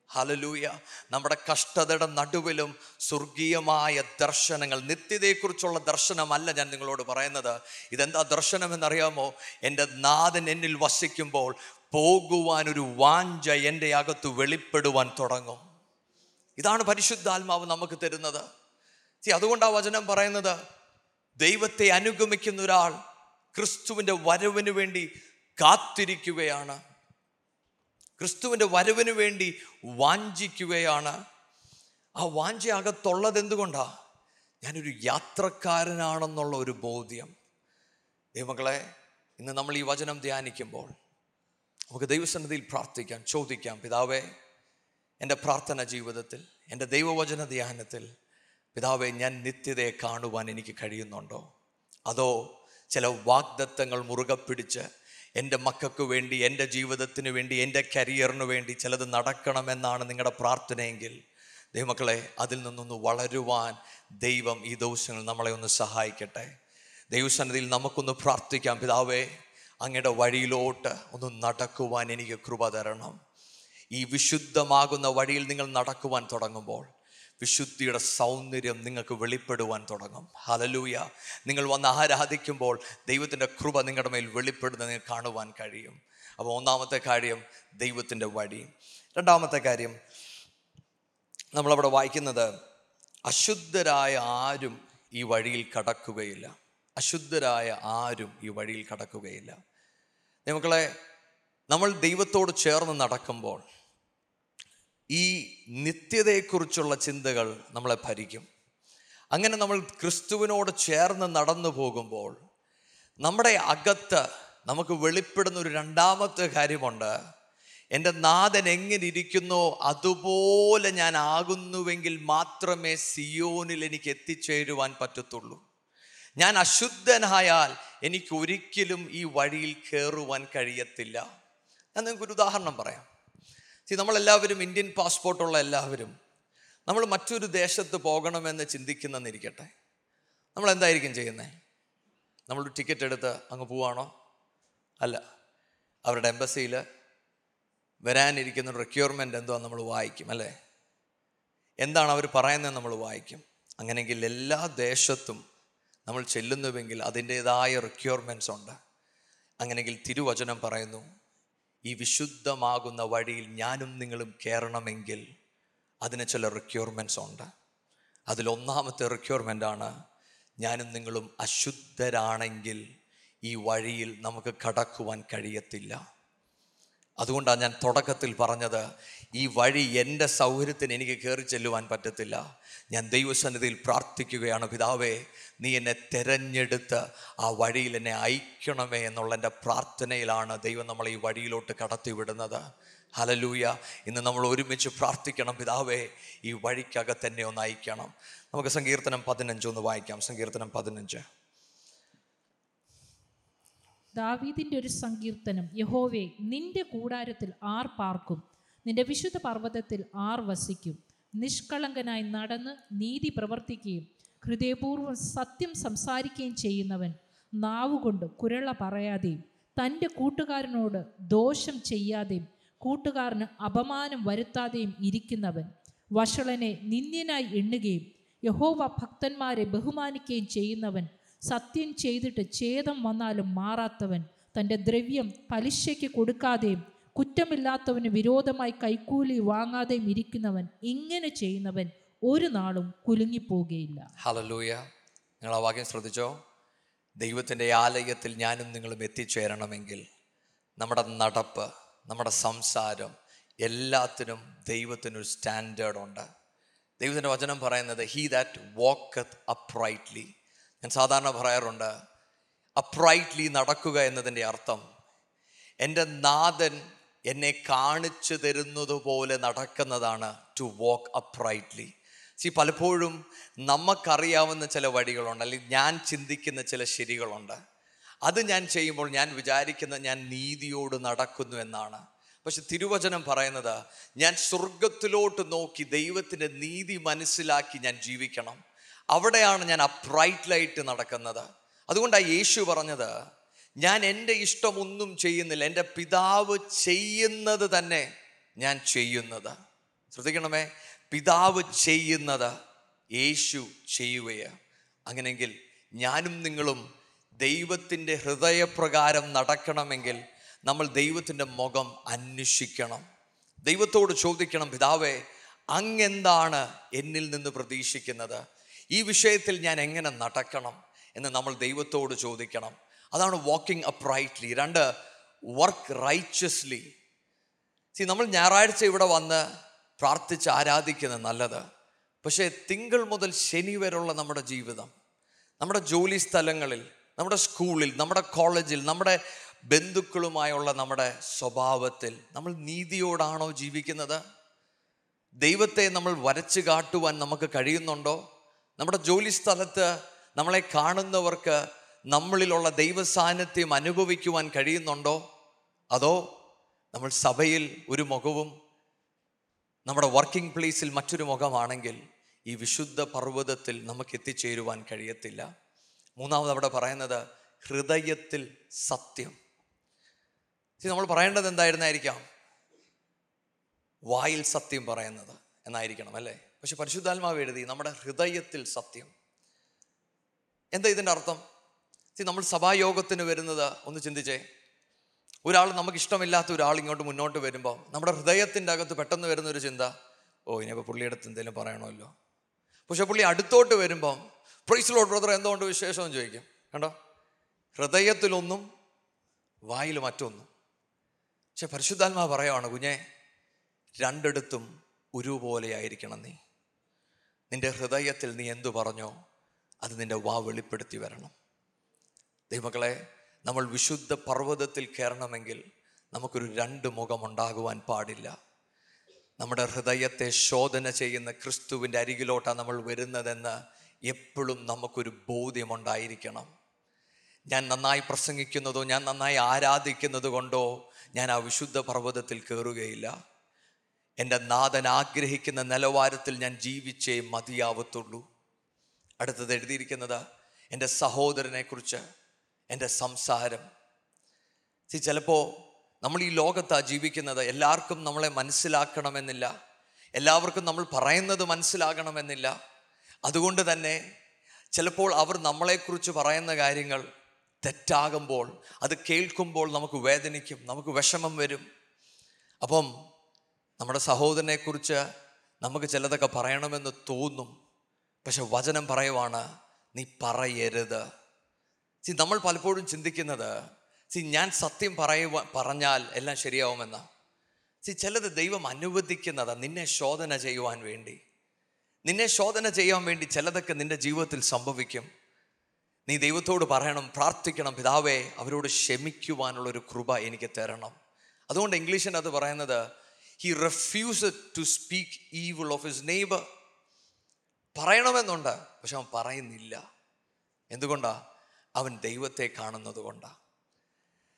ഹലലൂയ നമ്മുടെ കഷ്ടതയുടെ നടുവിലും സ്വർഗീയമായ ദർശനങ്ങൾ നിത്യതയെക്കുറിച്ചുള്ള ദർശനമല്ല ഞാൻ നിങ്ങളോട് പറയുന്നത്. ഇതെന്താ ദർശനം എന്നറിയാമോ എന്റെ നാഥൻ എന്നിൽ വസിക്കുമ്പോൾ പോകുവാനൊരു വാഞ്ച എന്റെ അകത്ത് വെളിപ്പെടുവാൻ തുടങ്ങും. ഇതാണ് പരിശുദ്ധാത്മാവ് നമുക്ക് തരുന്നത്. അതുകൊണ്ട് ആ വചനം പറയുന്നത് ദൈവത്തെ അനുഗമിക്കുന്ന ഒരാൾ ക്രിസ്തുവിന്റെ വരവിന് വേണ്ടി കാത്തിരിക്കുകയാണ്. ക്രിസ്തുവിന്റെ വരവിന് വേണ്ടി വാഞ്ചിക്കുകയാണ്. ആ വാഞ്ച അകത്തുള്ളത് എന്തുകൊണ്ടാ? ഞാനൊരു യാത്രക്കാരനാണെന്നുള്ള ഒരു ബോധ്യം. ദൈവങ്ങളെ ഇന്ന് നമ്മൾ ഈ വചനം ധ്യാനിക്കുമ്പോൾ നമുക്ക് ദൈവസന്നിധിയിൽ പ്രാർത്ഥിക്കാം ചോദിക്കാം പിതാവേ എന്റെ പ്രാർത്ഥന ജീവിതത്തിൽ എന്റെ ദൈവവചന ധ്യാനത്തിൽ പിതാവെ ഞാൻ നിത്യതയെ കാണുവാൻ എനിക്ക് കഴിയുന്നുണ്ടോ? അതോ ചില വാഗ്ദത്തങ്ങൾ മുറുകെ പിടിച്ച് എന്റെ മക്കൾക്ക് വേണ്ടി എന്റെ ജീവിതത്തിന് വേണ്ടി എന്റെ കരിയറിന് വേണ്ടി ചിലത് നടക്കണമെന്നാണ് നിങ്ങളുടെ പ്രാർത്ഥനയെങ്കിൽ ദൈവമക്കളെ അതിൽ നിന്നൊന്ന് വളരുവാൻ ദൈവം ഈ ദിവസങ്ങൾ നമ്മളെ ഒന്ന് സഹായിക്കട്ടെ. ദൈവസന്നിധിയിൽ നമുക്കൊന്ന് പ്രാർത്ഥിക്കാം. പിതാവേ അങ്ങയുടെ വഴിയിലോട്ട് ഒന്ന് നടക്കുവാൻ എനിക്ക് കൃപ തരണം. ഈ വിശുദ്ധമാകുന്ന വഴിയിൽ നിങ്ങൾ നടക്കുവാൻ തുടങ്ങുമ്പോൾ വിശുദ്ധിയുടെ സൗന്ദര്യം നിങ്ങൾക്ക് വെളിപ്പെടുവാൻ തുടങ്ങും. ഹലലൂയ നിങ്ങൾ വന്ന് ആരാധിക്കുമ്പോൾ ദൈവത്തിന്റെ കൃപ നിങ്ങളുടെ മേൽ വെളിപ്പെടുന്ന നിങ്ങൾ കാണുവാൻ കഴിയും. അപ്പോൾ ഒന്നാമത്തെ കാര്യം ദൈവത്തിന്റെ വഴി. രണ്ടാമത്തെ കാര്യം നമ്മളവിടെ വായിക്കുന്നത് അശുദ്ധരായ ആരും ഈ വഴിയിൽ കടക്കുകയില്ല. അശുദ്ധരായ ആരും ഈ വഴിയിൽ കടക്കുകയില്ല. മക്കളെ നമ്മൾ ദൈവത്തോട് ചേർന്ന് നടക്കുമ്പോൾ ഈ നിത്യതയെക്കുറിച്ചുള്ള ചിന്തകൾ നമ്മളെ ഭരിക്കും. അങ്ങനെ നമ്മൾ ക്രിസ്തുവിനോട് ചേർന്ന് നടന്നു പോകുമ്പോൾ നമ്മുടെ അകത്ത് നമുക്ക് വെളിപ്പെടുന്ന ഒരു രണ്ടാമത്തെ കാര്യമുണ്ട്. എന്റെ നാഥൻ എങ്ങനെ ഇരിക്കുന്നു അതുപോലെ ഞാൻ ആകുന്നുവെങ്കിൽ മാത്രമേ സിയോനിൽ എനിക്ക് എത്തിച്ചേരുവാൻ പറ്റത്തുള്ളൂ. ഞാൻ അശുദ്ധനായാൽ എനിക്ക് ഒരിക്കലും ഈ വഴിയിൽ കയറുവാൻ കഴിയത്തില്ല. ഞാൻ നിങ്ങൾക്കൊരു ഉദാഹരണം പറയാം. സി നമ്മളെല്ലാവരും ഇന്ത്യൻ പാസ്പോർട്ടുള്ള എല്ലാവരും നമ്മൾ മറ്റൊരു ദേശത്ത് പോകണമെന്ന് ചിന്തിക്കുന്നെന്നിരിക്കട്ടെ. നമ്മൾ എന്തായിരിക്കും ചെയ്യുന്നത് നമ്മൾ ടിക്കറ്റ് എടുത്ത് അങ്ങ് പോവാണോ? അല്ല. അവരുടെ എംബസിയിൽ വരാനിരിക്കുന്ന റിക്വയർമെന്റ് എന്തോ നമ്മൾ വായിക്കും അല്ലേ? എന്താണ് അവർ പറയുന്നത് നമ്മൾ വായിക്കും. അങ്ങനെയെങ്കിൽ എല്ലാ ദേശത്തും നമ്മൾ ചെല്ലുന്നുവെങ്കിൽ അതിന്റേതായ റിക്വയർമെന്റ്സ് ഉണ്ട്. അങ്ങനെയെങ്കിൽ തിരുവചനം പറയുന്നു. ഈ വിശുദ്ധമാകുന്ന വഴിയിൽ ഞാനും നിങ്ങളും കയറണമെങ്കിൽ അതിന് ചില റിക്യൂർമെന്റ്സ് ഉണ്ട്. അതിലൊന്നാമത്തെ ആണ് ഞാനും നിങ്ങളും അശുദ്ധരാണെങ്കിൽ ഈ വഴിയിൽ നമുക്ക് കടക്കുവാൻ കഴിയത്തില്ല. അതുകൊണ്ടാണ് ഞാൻ തുടക്കത്തിൽ പറഞ്ഞത് ഈ വഴി എന്റെ സൗകര്യത്തിന് എനിക്ക് കയറി ചെല്ലുവാൻ പറ്റത്തില്ല. ഞാൻ ദൈവസന്നിധിയിൽ പ്രാർത്ഥിക്കുകയാണ് പിതാവേ നീ എന്നെ തിരഞ്ഞെടുത്ത് ആ വഴിയിൽ എന്നെ അയക്കണമേ എന്നുള്ള എന്റെ പ്രാർത്ഥനയിലാണ് ദൈവം നമ്മളെ ഈ വഴിയിലോട്ട് കടത്തിവിടുന്നത്. ഹലലൂയ ഇന്ന് നമ്മൾ ഒരുമിച്ച് പ്രാർത്ഥിക്കണം പിതാവേ ഈ വഴിക്കകത്ത് എന്നെ ഒന്ന് അയക്കണം. നമുക്ക് സങ്കീർത്തനം പതിനഞ്ച് ഒന്ന് വായിക്കാം. സങ്കീർത്തനം പതിനഞ്ച്. ദാവീദിന്റെ ഒരു സങ്കീർത്തനം യഹോവേ നിന്റെ കൂടാരത്തിൽ ആർ പാർക്കും നിന്റെ വിശുദ്ധ പർവതത്തിൽ ആർ വസിക്കും. നിഷ്കളങ്കനായി നടന്ന് നീതി പ്രവർത്തിക്കുകയും ഹൃദയപൂർവം സത്യം സംസാരിക്കുകയും ചെയ്യുന്നവൻ നാവുകൊണ്ട് കുരള പറയാതെയും തന്റെ കൂട്ടുകാരനോട് ദോഷം ചെയ്യാതെയും കൂട്ടുകാരന് അപമാനം വരുത്താതെയും ഇരിക്കുന്നവൻ വഷളനെ നിന്ദ്യനായി എണ്ണുകയും യഹോവ ഭക്തന്മാരെ ബഹുമാനിക്കുകയും ചെയ്യുന്നവൻ സത്യം ചെയ്തിട്ട് ഛേദം വന്നാലും മാറാത്തവൻ തന്റെ ദ്രവ്യം പലിശയ്ക്ക് കൊടുക്കാതെയും കുറ്റമില്ലാത്തവന് വിരോധമായി കൈക്കൂലി വാങ്ങാതെ ഇരിക്കുന്നവൻ ഇങ്ങനെ ചെയ്യുന്നവൻ ഒരു നാളും കുലുങ്ങിപ്പോകുകയില്ല. ഹലലൂയ നിങ്ങൾ ആ വാക്യം ശ്രദ്ധിച്ചോ? ദൈവത്തിന്റെ ആലയത്തിൽ ഞാനും നിങ്ങളും എത്തിച്ചേരണമെങ്കിൽ നമ്മുടെ നടപ്പ് നമ്മുടെ സംസാരം എല്ലാത്തിനും ദൈവത്തിനൊരു സ്റ്റാൻഡേർഡ് ഉണ്ട്. ദൈവത്തിന്റെ വചനം പറയുന്നത് ഹീ ദാറ്റ് വാക്കത്ത് അപ്രൈറ്റ്ലി ഞാൻ സാധാരണ പറയാറുണ്ട് അപ്രൈറ്റ്ലി നടക്കുക എന്നതിന്റെ അർത്ഥം എന്റെ നാഥൻ എന്നെ കാണിച്ചു തരുന്നത് പോലെ നടക്കുന്നതാണ് ടു വാക്ക് അപ്രൈറ്റ്ലി സി പലപ്പോഴും നമുക്കറിയാവുന്ന ചില വഴികളുണ്ട് അല്ലെങ്കിൽ ഞാൻ ചിന്തിക്കുന്ന ചില ശരികളുണ്ട്. അത് ഞാൻ ചെയ്യുമ്പോൾ ഞാൻ വിചാരിക്കുന്ന ഞാൻ നീതിയോട് നടക്കുന്നു എന്നാണ്. പക്ഷെ തിരുവചനം പറയുന്നത് ഞാൻ സ്വർഗത്തിലോട്ട് നോക്കി ദൈവത്തിന്റെ നീതി മനസ്സിലാക്കി ഞാൻ ജീവിക്കണം. അവിടെയാണ് ഞാൻ അപ്രൈറ്റ്ലായിട്ട് നടക്കുന്നത്. അതുകൊണ്ടാണ് യേശു പറഞ്ഞത് ഞാൻ എന്റെ ഇഷ്ടമൊന്നും ചെയ്യുന്നില്ല. എന്റെ പിതാവ് ചെയ്യുന്നത് തന്നെ ഞാൻ ചെയ്യുന്നത്. ശ്രദ്ധിക്കണമേ പിതാവ് ചെയ്യുന്നത് യേശു ചെയ്യുകയാണ് അങ്ങനെങ്കിൽ ഞാനും നിങ്ങളും ദൈവത്തിന്റെ ഹൃദയപ്രകാരം നടക്കണമെങ്കിൽ നമ്മൾ ദൈവത്തിന്റെ മുഖം അന്വേഷിക്കണം. ദൈവത്തോട് ചോദിക്കണം പിതാവേ അങ്ങെന്താണ് എന്നിൽ നിന്ന് പ്രതീക്ഷിക്കുന്നത്? ഈ വിഷയത്തിൽ ഞാൻ എങ്ങനെ നടക്കണം? എന്ന് നമ്മൾ ദൈവത്തോട് ചോദിക്കണം. അതാണ് വാക്കിംഗ് അപ്രൈറ്റ്ലി രണ്ട് വർക്ക് റൈച്ചസ്ലി സി നമ്മൾ ഞായറാഴ്ച ഇവിടെ വന്ന് പ്രാർത്ഥിച്ച് ആരാധിക്കുന്നത് നല്ലത്. പക്ഷേ തിങ്കൾ മുതൽ ശനി വരെയുള്ള നമ്മുടെ ജീവിതം നമ്മുടെ ജോലി സ്ഥലങ്ങളിൽ നമ്മുടെ സ്കൂളിൽ നമ്മുടെ കോളേജിൽ നമ്മുടെ ബന്ധുക്കളുമായുള്ള നമ്മുടെ സ്വഭാവത്തിൽ നമ്മൾ നീതിയോടാണോ ജീവിക്കുന്നത്? ദൈവത്തെ നമ്മൾ വരച്ചു കാട്ടുവാൻ നമുക്ക് കഴിയുന്നുണ്ടോ? നമ്മുടെ ജോലി സ്ഥലത്ത് നമ്മളെ കാണുന്നവർക്ക് നമ്മളിലുള്ള ദൈവ സാന്നിധ്യം അനുഭവിക്കുവാൻ കഴിയുന്നുണ്ടോ? അതോ നമ്മൾ സഭയിൽ ഒരു മുഖവും നമ്മുടെ വർക്കിംഗ് പ്ലേസിൽ മറ്റൊരു മുഖമാണെങ്കിൽ ഈ വിശുദ്ധ പർവതത്തിൽ നമുക്ക് എത്തിച്ചേരുവാൻ കഴിയത്തില്ല. മൂന്നാമത് അവിടെ പറയുന്നത് ഹൃദയത്തിൽ സത്യം. നമ്മൾ പറയേണ്ടത് എന്തായിരുന്നായിരിക്കാം? വായിൽ സത്യം പറയുന്നത് എന്നായിരിക്കണം അല്ലേ? പക്ഷെ പരിശുദ്ധാത്മാവ് എഴുതി നമ്മുടെ ഹൃദയത്തിൽ സത്യം. എന്താ ഇതിന്റെ അർത്ഥം? നമ്മൾ സഭായോഗത്തിന് വരുന്നത് ഒന്ന് ചിന്തിച്ചേ. ഒരാൾ നമുക്ക് ഇഷ്ടമില്ലാത്ത ഒരാൾ ഇങ്ങോട്ട് മുന്നോട്ട് വരുമ്പോൾ നമ്മുടെ ഹൃദയത്തിന്റെ അകത്ത് പെട്ടെന്ന് വരുന്ന ഒരു ചിന്ത ഓ ഇനിയിപ്പോൾ പുള്ളിയെടുത്ത് എന്തെങ്കിലും പറയണമല്ലോ. പക്ഷെ പുള്ളി അടുത്തോട്ട് വരുമ്പം പ്രൈസിലോട്ട് ബ്രദർ എന്തുകൊണ്ട് വിശേഷം? ചോദിക്കും. കണ്ടോ? ഹൃദയത്തിലൊന്നും വായിൽ മറ്റൊന്നും. പക്ഷെ പരിശുദ്ധാത്മാ പറയുവാണ് കുഞ്ഞെ രണ്ടിടത്തും ഒരുപോലെ ആയിരിക്കണം നീ. നിന്റെ ഹൃദയത്തിൽ നീ എന്തു പറഞ്ഞോ അത് നിന്റെ വാ വെളിപ്പെടുത്തി വരണം. ദൈവമക്കളെ നമ്മൾ വിശുദ്ധ പർവതത്തിൽ കയറണമെങ്കിൽ നമുക്കൊരു രണ്ട് മുഖമുണ്ടാകുവാൻ പാടില്ല. നമ്മുടെ ഹൃദയത്തെ ശോധന ചെയ്യുന്ന ക്രിസ്തുവിന്റെ അരികിലോട്ടാണ് നമ്മൾ വരുന്നതെന്ന് എപ്പോഴും നമുക്കൊരു ബോധ്യമുണ്ടായിരിക്കണം. ഞാൻ നന്നായി പ്രസംഗിക്കുന്നതോ ഞാൻ നന്നായി ആരാധിക്കുന്നത് കൊണ്ടോ ഞാൻ ആ വിശുദ്ധ പർവതത്തിൽ കയറുകയില്ല. എന്റെ നാഥൻ ആഗ്രഹിക്കുന്ന നിലവാരത്തിൽ ഞാൻ ജീവിച്ചേ മതിയാവത്തുള്ളൂ. അടുത്തത് എഴുതിയിരിക്കുന്നത് എന്റെ സഹോദരനെക്കുറിച്ച് എന്റെ സംസാരം. സി ചിലപ്പോൾ നമ്മൾ ഈ ലോകത്താണ് ജീവിക്കുന്നത് എല്ലാവർക്കും നമ്മളെ മനസ്സിലാക്കണമെന്നില്ല. എല്ലാവർക്കും നമ്മൾ പറയുന്നത് മനസ്സിലാകണമെന്നില്ല. അതുകൊണ്ട് തന്നെ ചിലപ്പോൾ അവർ നമ്മളെക്കുറിച്ച് പറയുന്ന കാര്യങ്ങൾ തെറ്റാകുമ്പോൾ അത് കേൾക്കുമ്പോൾ നമുക്ക് വേദനിക്കും നമുക്ക് വിഷമം വരും. അപ്പം നമ്മുടെ സഹോദരനെക്കുറിച്ച് നമുക്ക് ചിലതൊക്കെ പറയണമെന്ന് തോന്നും. പക്ഷെ വചനം പറയുവാണ് നീ പറയരുത്. സി നമ്മൾ പലപ്പോഴും ചിന്തിക്കുന്നത് സി ഞാൻ സത്യം പറയുക പറഞ്ഞാൽ എല്ലാം ശരിയാവുമെന്ന. സി ചിലത് ദൈവം അനുവദിക്കുന്നത് നിന്നെ ശോധന ചെയ്യുവാൻ വേണ്ടി. നിന്നെ ശോധന ചെയ്യാൻ വേണ്ടി ചിലതൊക്കെ നിന്റെ ജീവിതത്തിൽ സംഭവിക്കും. നീ ദൈവത്തോട് പറയണം പ്രാർത്ഥിക്കണം പിതാവേ അവരോട് ക്ഷമിക്കുവാനുള്ള ഒരു കൃപ എനിക്ക് തരണം. അതുകൊണ്ട് ഇംഗ്ലീഷിനകത്ത് പറയുന്നത് he refuse to speak evil of his neighbour പറയണമെന്നുണ്ട് പക്ഷെ അവൻ പറയുന്നില്ല. എന്തുകൊണ്ടാ? അവൻ ദൈവത്തെ കാണുന്നത് കൊണ്ടാണ്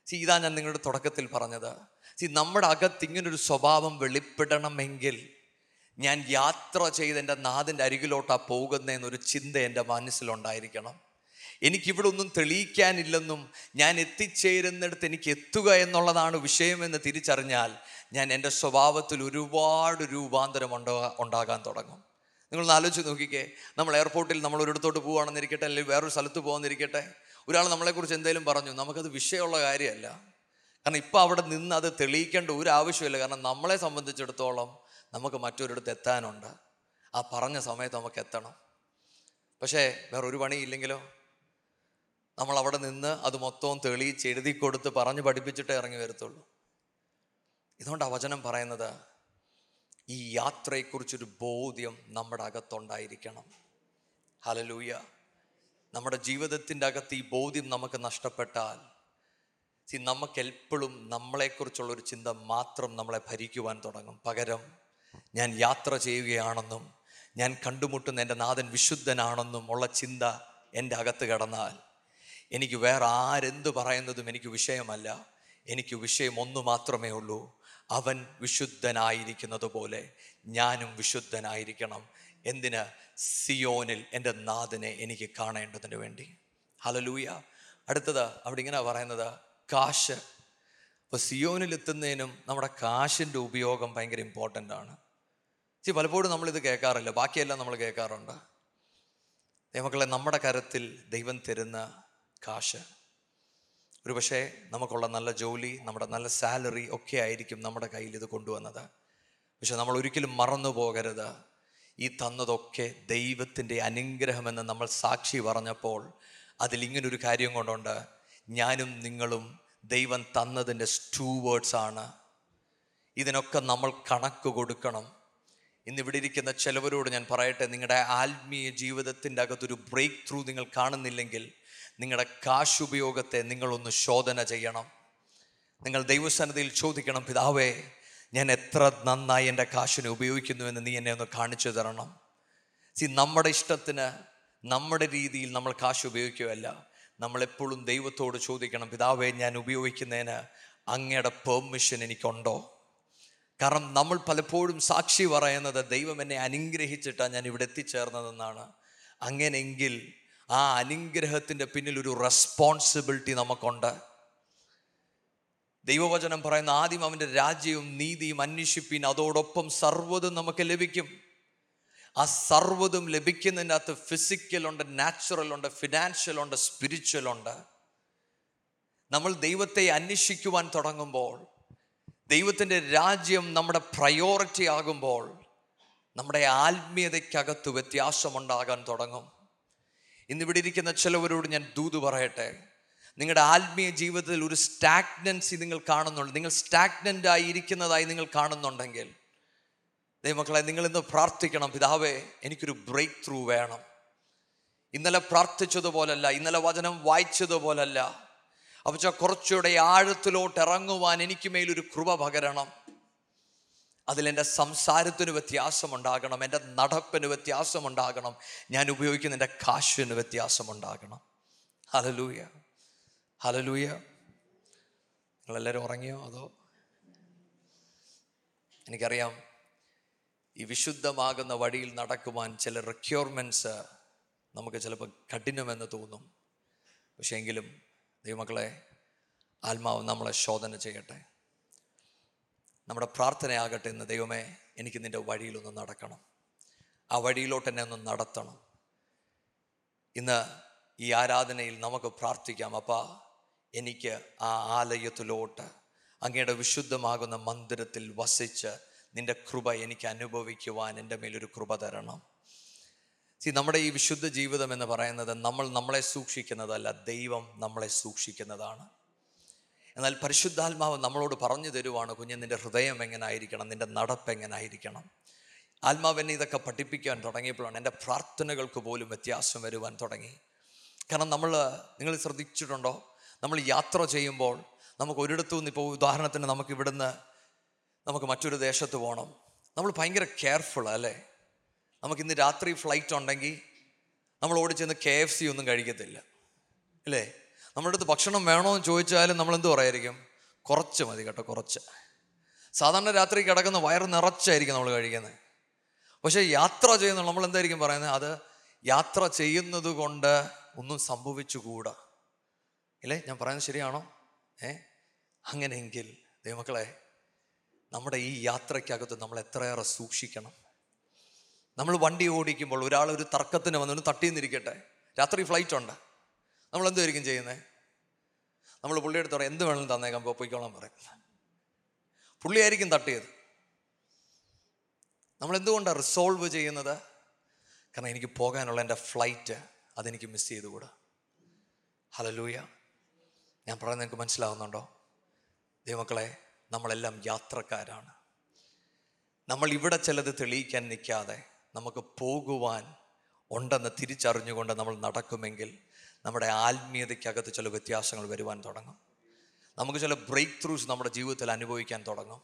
സി ഇതാ ഞാൻ നിങ്ങളുടെ തുടക്കത്തിൽ പറഞ്ഞത്. സി നമ്മുടെ അകത്ത് ഇങ്ങനൊരു സ്വഭാവം വെളിപ്പെടണമെങ്കിൽ ഞാൻ യാത്ര ചെയ്ത് എന്റെ നാടിന്റെ അരികിലോട്ടാണ് പോകുന്നതെന്നൊരു ചിന്ത എന്റെ മനസ്സിലുണ്ടായിരിക്കണം. എനിക്കിവിടെ ഒന്നും തെളിയിക്കാനില്ലെന്നും ഞാൻ എത്തിച്ചേരുന്നിടത്ത് എനിക്ക് എത്തുക എന്നുള്ളതാണ് വിഷയമെന്ന് തിരിച്ചറിഞ്ഞാൽ ഞാൻ എന്റെ സ്വഭാവത്തിൽ ഒരുപാട് രൂപാന്തരം ഉണ്ടാ ഉണ്ടാകാൻ തുടങ്ങും. നിങ്ങളൊന്ന് ആലോചിച്ച് നോക്കിക്കേ. നമ്മൾ എയർപോർട്ടിൽ നമ്മൾ ഒരിടത്തോട്ട് പോകുകയാണെന്നിരിക്കട്ടെ അല്ലെങ്കിൽ വേറൊരു സ്ഥലത്ത് പോകാമെന്നിരിക്കട്ടെ ഒരാൾ നമ്മളെക്കുറിച്ച് എന്തെങ്കിലും പറഞ്ഞു നമുക്കത് വിഷയമുള്ള കാര്യമല്ല. കാരണം ഇപ്പം അവിടെ നിന്ന് അത് തെളിയിക്കേണ്ട ഒരു ആവശ്യമില്ല കാരണം നമ്മളെ സംബന്ധിച്ചിടത്തോളം നമുക്ക് മറ്റൊരിടത്ത് എത്താനുണ്ട്. ആ പറഞ്ഞ സമയത്ത് നമുക്ക് എത്തണം. പക്ഷേ വേറെ ഒരു പണിയില്ലെങ്കിലോ? നമ്മൾ അവിടെ നിന്ന് അത് മൊത്തവും തെളിയിച്ച് എഴുതി കൊടുത്ത് പറഞ്ഞ് പഠിപ്പിച്ചിട്ടേ ഇറങ്ങി വരത്തുള്ളൂ. ഇതുകൊണ്ട് ആ വചനം പറയുന്നത് ഈ യാത്രയെക്കുറിച്ചൊരു ബോധ്യം നമ്മുടെ അകത്തുണ്ടായിരിക്കണം. ഹലലൂയ നമ്മുടെ ജീവിതത്തിന്റെ അകത്ത് ഈ ബോധ്യം നമുക്ക് നഷ്ടപ്പെട്ടാൽ സി നമുക്ക് എപ്പോഴും നമ്മളെക്കുറിച്ചുള്ള ഒരു ചിന്ത മാത്രം നമ്മളെ ഭരിക്കുവാൻ തുടങ്ങും. പകരം ഞാൻ യാത്ര ചെയ്യുകയാണെന്നും ഞാൻ കണ്ടുമുട്ടുന്ന എന്റെ നാഥൻ വിശുദ്ധനാണെന്നും ഉള്ള ചിന്ത എന്റെ അകത്ത് കിടന്നാൽ എനിക്ക് വേറെ ആരെന്ത് പറയുന്നതും എനിക്ക് വിഷയമല്ല. എനിക്ക് വിഷയം ഒന്നു മാത്രമേ ഉള്ളൂ. അവൻ വിശുദ്ധനായിരിക്കുന്നത് പോലെ ഞാനും വിശുദ്ധനായിരിക്കണം. എന്തിന് സിയോനിൽ എന്റെ നാഥനെ എനിക്ക് കാണേണ്ടതിന് വേണ്ടി? ഹലലൂയ അടുത്തത് അവിടെ ഇങ്ങനെ പറയുന്നത് കാശ്. അപ്പോൾ സിയോനിൽ എത്തുന്നതിനും നമ്മുടെ കാശിന്റെ ഉപയോഗം ഭയങ്കര ഇമ്പോർട്ടന്റ് ആണ്. ചി പലപ്പോഴും നമ്മളിത് കേൾക്കാറില്ല. ബാക്കിയെല്ലാം നമ്മൾ കേൾക്കാറുണ്ട്. ദൈവമക്കളെ നമ്മുടെ കരത്തിൽ ദൈവം തരുന്ന കാശ്. ഒരു പക്ഷേ നമുക്കുള്ള നല്ല ജോലി നമ്മുടെ നല്ല സാലറി ഒക്കെ ആയിരിക്കും നമ്മുടെ കയ്യിൽ ഇത് കൊണ്ടുവന്നത്. പക്ഷെ നമ്മൾ ഒരിക്കലും മറന്നു പോകരുത് ഈ തന്നതൊക്കെ ദൈവത്തിന്റെ അനുഗ്രഹമെന്ന് നമ്മൾ സാക്ഷി പറഞ്ഞപ്പോൾ അതിലിങ്ങനൊരു കാര്യം കൊണ്ടുണ്ട്. ഞാനും നിങ്ങളും ദൈവം തന്നതിന്റെ സ്റ്റൂവേഡ്സ് ആണ്. ഇതിനൊക്കെ നമ്മൾ കണക്ക് കൊടുക്കണം. ഇന്നിവിടെ ഇരിക്കുന്ന ചിലവരോട് ഞാൻ പറയട്ടെ നിങ്ങളുടെ ആത്മീയ ജീവിതത്തിന്റെ അകത്തൊരു ബ്രേക്ക് ത്രൂ നിങ്ങൾ കാണുന്നില്ലെങ്കിൽ നിങ്ങളുടെ കാശുപയോഗത്തെ നിങ്ങളൊന്ന് ശോധന ചെയ്യണം. നിങ്ങൾ ദൈവസന്നതയിൽ ചോദിക്കണം പിതാവേ ഞാൻ എത്ര നന്നായി എന്റെ കാശിനെ ഉപയോഗിക്കുന്നുവെന്ന് നീ എന്നെ ഒന്ന് കാണിച്ചു തരണം. സി നമ്മുടെ ഇഷ്ടത്തിന് നമ്മുടെ രീതിയിൽ നമ്മൾ കാശ് ഉപയോഗിക്കുകയല്ല. നമ്മളെപ്പോഴും ദൈവത്തോട് ചോദിക്കണം പിതാവേ ഞാൻ ഉപയോഗിക്കുന്നതിന് അങ്ങയുടെ പെർമിഷൻ എനിക്കുണ്ടോ? കാരണം നമ്മൾ പലപ്പോഴും സാക്ഷി പറയുന്നത് ദൈവം എന്നെ അനുഗ്രഹിച്ചിട്ടാണ് ഞാൻ ഇവിടെ എത്തിച്ചേർന്നതെന്നാണ്. അങ്ങനെയെങ്കിൽ ആ അനുഗ്രഹത്തിന്റെ പിന്നിൽ ഒരു റെസ്പോൺസിബിലിറ്റി നമുക്കുണ്ട്. ദൈവവചനം പറയുന്ന ആദ്യം അവന്റെ രാജ്യവും നീതിയും അന്വേഷിപ്പിൻ അതോടൊപ്പം സർവതും നമുക്ക് ലഭിക്കും. ആ സർവതും ലഭിക്കുന്നതിന്റെ അകത്ത് ഫിസിക്കൽ ഉണ്ട് നാച്ചുറൽ ഉണ്ട് ഫിനാൻഷ്യൽ ഉണ്ട് സ്പിരിച്വൽ ഉണ്ട്. നമ്മൾ ദൈവത്തെ അന്വേഷിക്കുവാൻ തുടങ്ങുമ്പോൾ ദൈവത്തിന്റെ രാജ്യം നമ്മുടെ പ്രയോറിറ്റി ആകുമ്പോൾ നമ്മുടെ ആത്മീയതയ്ക്കകത്ത് വ്യത്യാസമുണ്ടാകാൻ തുടങ്ങും. ഇന്നിവിടെ ഇരിക്കുന്ന ചിലവരോട് ഞാൻ ദൂത് പറയട്ടെ. നിങ്ങളുടെ ആത്മീയ ജീവിതത്തിൽ ഒരു സ്റ്റാഗ്നൻസി നിങ്ങൾ കാണുന്നുണ്ട്. നിങ്ങൾ സ്റ്റാഗ്നന്റ് ആയി ഇരിക്കുന്നതായി നിങ്ങൾ കാണുന്നുണ്ടെങ്കിൽ ദൈവമക്കളെ നിങ്ങൾ ഇന്ന് പ്രാർത്ഥിക്കണം പിതാവേ എനിക്കൊരു ബ്രേക്ക് ത്രൂ വേണം. ഇന്നലെ പ്രാർത്ഥിച്ചതുപോലല്ല ഇന്നലെ വചനം വായിച്ചതുപോലല്ല. അപ്പച്ച കുറച്ചുകൂടെ ആഴത്തിലോട്ട് ഇറങ്ങുവാൻ എനിക്ക് മേലൊരു കൃപ പകരണം. അതിലെന്റെ സംസാരത്തിന് വ്യത്യാസമുണ്ടാകണം എന്റെ നടപ്പിന് വ്യത്യാസമുണ്ടാകണം. ഞാൻ ഉപയോഗിക്കുന്ന എന്റെ കാശിന് വ്യത്യാസമുണ്ടാകണം. ഹലലൂയ ഹലലൂയ നിങ്ങളെല്ലാവരും ഉറങ്ങിയോ അതോ? എനിക്കറിയാം ഈ വിശുദ്ധമാകുന്ന വഴിയിൽ നടക്കുവാൻ ചില റിക്വയർമെന്റ്സ് നമുക്ക് ചിലപ്പോൾ കഠിനമെന്ന് തോന്നും. പക്ഷേ എങ്കിലും ദൈവമക്കളെ ആത്മാവ് നമ്മളെ ശോധന ചെയ്യട്ടെ. നമ്മുടെ പ്രാർത്ഥനയാകട്ടെ എന്ന് ദൈവമേ എനിക്ക് നിന്റെ വഴിയിലൊന്ന് നടക്കണം. ആ വഴിയിലോട്ട് തന്നെ ഒന്ന് നടത്തണം. ഇന്ന് ഈ ആരാധനയിൽ നമുക്ക് പ്രാർത്ഥിക്കാം അപ്പാ എനിക്ക് ആ ആലയത്തിലോട്ട് അങ്ങയുടെ വിശുദ്ധമാകുന്ന മന്ദിരത്തിൽ വസിച്ച് നിന്റെ കൃപ എനിക്ക് അനുഭവിക്കുവാൻ എന്റെ മേലൊരു കൃപ തരണം. സി നമ്മുടെ ഈ വിശുദ്ധ ജീവിതം എന്ന് പറയുന്നത് നമ്മൾ നമ്മളെ സൂക്ഷിക്കുന്നതല്ല ദൈവം നമ്മളെ സൂക്ഷിക്കുന്നതാണ്. എന്നാൽ പരിശുദ്ധാത്മാവ് നമ്മളോട് പറഞ്ഞു തരുവാണ് കുഞ്ഞ് നിന്റെ ഹൃദയം എങ്ങനായിരിക്കണം? നിന്റെ നടപ്പ് എങ്ങനായിരിക്കണം? ആത്മാവ് എന്നെ ഇതൊക്കെ പഠിപ്പിക്കാൻ തുടങ്ങിയപ്പോഴാണ് എന്റെ പ്രാർത്ഥനകൾക്ക് പോലും വ്യത്യാസം വരുവാൻ തുടങ്ങി. കാരണം നമ്മൾ നിങ്ങൾ ശ്രദ്ധിച്ചിട്ടുണ്ടോ? നമ്മൾ യാത്ര ചെയ്യുമ്പോൾ നമുക്ക് ഒരിടത്തു നിന്ന് ഇപ്പോൾ ഉദാഹരണത്തിന് നമുക്ക് ഇവിടുന്ന് നമുക്ക് മറ്റൊരു ദേശത്ത് പോകണം. നമ്മൾ ഭയങ്കര കെയർഫുൾ അല്ലേ? നമുക്ക് ഇന്ന് രാത്രി ഫ്ലൈറ്റ് ഉണ്ടെങ്കിൽ നമ്മൾ ഓടിച്ചെന്ന് കെ എഫ് സി ഒന്നും കഴിക്കത്തില്ല. അല്ലേ? നമ്മുടെ അടുത്ത് ഭക്ഷണം വേണോ എന്ന് ചോദിച്ചാലും നമ്മൾ എന്ത് പറയായിരിക്കും? കുറച്ച് മതി കേട്ടോ കുറച്ച്. സാധാരണ രാത്രി കിടക്കുന്ന വയറ് നിറച്ചായിരിക്കും നമ്മൾ കഴിക്കുന്നത്. പക്ഷേ യാത്ര ചെയ്യുന്ന നമ്മൾ എന്തായിരിക്കും പറയുന്നത്? അത് യാത്ര ചെയ്യുന്നത് കൊണ്ട് ഒന്നും സംഭവിച്ചുകൂടാ. ഇല്ലേ? ഞാൻ പറയുന്നത് ശരിയാണോ? ഏ? അങ്ങനെയെങ്കിൽ ദൈവമക്കളെ നമ്മുടെ ഈ യാത്രയ്ക്കകത്ത് നമ്മൾ എത്രയേറെ സൂക്ഷിക്കണം. നമ്മൾ വണ്ടി ഓടിക്കുമ്പോൾ ഒരാൾ ഒരു തർക്കത്തിന് തട്ടി തട്ടിന്നിരിക്കട്ടെ രാത്രി ഫ്ലൈറ്റ് ഉണ്ട്. നമ്മൾ എന്തായിരിക്കും ചെയ്യുന്നത് നമ്മൾ പുള്ളിയുടെ അടുത്ത് പറയും എന്ത് വേണമെങ്കിലും തന്നേക്കാം പോയിക്കോളാൻ പറയും. പുള്ളിയായിരിക്കും തട്ടിയത്. നമ്മൾ എന്തുകൊണ്ടാണ് റിസോൾവ് ചെയ്യുന്നത്? കാരണം എനിക്ക് പോകാനുള്ള എന്റെ ഫ്ലൈറ്റ് അതെനിക്ക് മിസ് ചെയ്തുകൂടാ. ഹലോ ഹലലൂയ ഞാൻ പറയുന്നത് നിങ്ങൾക്ക് മനസ്സിലാവുന്നുണ്ടോ? ദൈവമക്കളെ നമ്മളെല്ലാം യാത്രക്കാരാണ്. നമ്മൾ ഇവിടെ ചിലത് തെളിയിക്കാൻ നിൽക്കാതെ നമുക്ക് പോകുവാൻ ഉണ്ടെന്ന് തിരിച്ചറിഞ്ഞുകൊണ്ട് നമ്മൾ നടക്കുമെങ്കിൽ നമ്മുടെ ആത്മീയതയ്ക്കകത്ത് ചില വ്യത്യാസങ്ങൾ വരുവാൻ തുടങ്ങും. നമുക്ക് ചില ബ്രേക്ക് ത്രൂസ് നമ്മുടെ ജീവിതത്തിൽ അനുഭവിക്കാൻ തുടങ്ങും.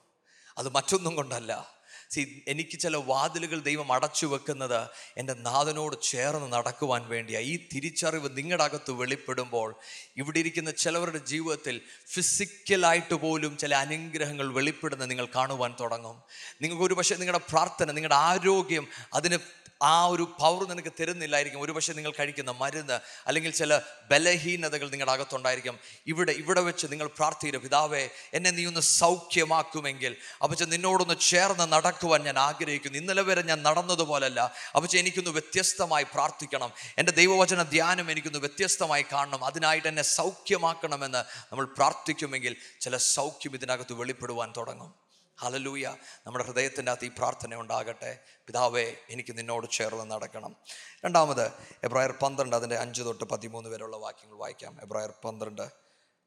അത് മറ്റൊന്നും കൊണ്ടല്ല. സി എനിക്ക് ചില വാതിലുകൾ ദൈവം അടച്ചു വെക്കുന്നത് എന്റെ നാഥനോട് ചേർന്ന് നടക്കുവാൻ വേണ്ടിയാണ് ഈ തിരിച്ചറിവ് നിങ്ങളുടെ അകത്ത് വെളിപ്പെടുമ്പോൾ ഇവിടെ ഇരിക്കുന്ന ചിലവരുടെ ജീവിതത്തിൽ ഫിസിക്കലായിട്ട് പോലും ചില അനുഗ്രഹങ്ങൾ വെളിപ്പെടുന്ന നിങ്ങൾ കാണുവാൻ തുടങ്ങും. നിങ്ങൾക്ക് ഒരു പക്ഷേ നിങ്ങളുടെ പ്രാർത്ഥന നിങ്ങളുടെ ആരോഗ്യം അതിന് ആ ഒരു പവർ നിനക്ക് തരുന്നില്ലായിരിക്കും. ഒരുപക്ഷെ നിങ്ങൾ കഴിക്കുന്ന മരുന്ന് അല്ലെങ്കിൽ ചില ബലഹീനതകൾ നിങ്ങളുടെ അകത്തുണ്ടായിരിക്കും. ഇവിടെ ഇവിടെ വെച്ച് നിങ്ങൾ പ്രാർത്ഥിക്കുക പിതാവേ എന്നെ നീ ഒന്ന് സൗഖ്യമാക്കുമെങ്കിൽ. അപ്പച്ച നിന്നോടൊന്ന് ചേർന്ന് നടക്കുവാൻ ഞാൻ ആഗ്രഹിക്കുന്നു. ഇന്നലെ വരെ ഞാൻ നടന്നതുപോലല്ല. അപ്പച്ച എനിക്കൊന്ന് വ്യത്യസ്തമായി പ്രാർത്ഥിക്കണം. എന്റെ ദൈവവചന ധ്യാനം എനിക്കൊന്ന് വ്യത്യസ്തമായി കാണണം. അതിനായിട്ട് എന്നെ സൗഖ്യമാക്കണമെന്ന് നമ്മൾ പ്രാർത്ഥിക്കുമെങ്കിൽ ചില സൗഖ്യം ഇതിനകത്ത് വെളിപ്പെടുവാൻ തുടങ്ങും. ഹലലൂയ നമ്മുടെ ഹൃദയത്തിന്റെ അകത്ത് ഈ പ്രാർത്ഥന ഉണ്ടാകട്ടെ. പിതാവേ എനിക്ക് നിന്നോട് ചേർന്ന് നടക്കണം. രണ്ടാമത് എബ്രായർ പന്ത്രണ്ട് അതിന്റെ അഞ്ച് തൊട്ട് പതിമൂന്ന് വരെയുള്ള വാക്യങ്ങൾ വായിക്കാം. എബ്രായർ പന്ത്രണ്ട്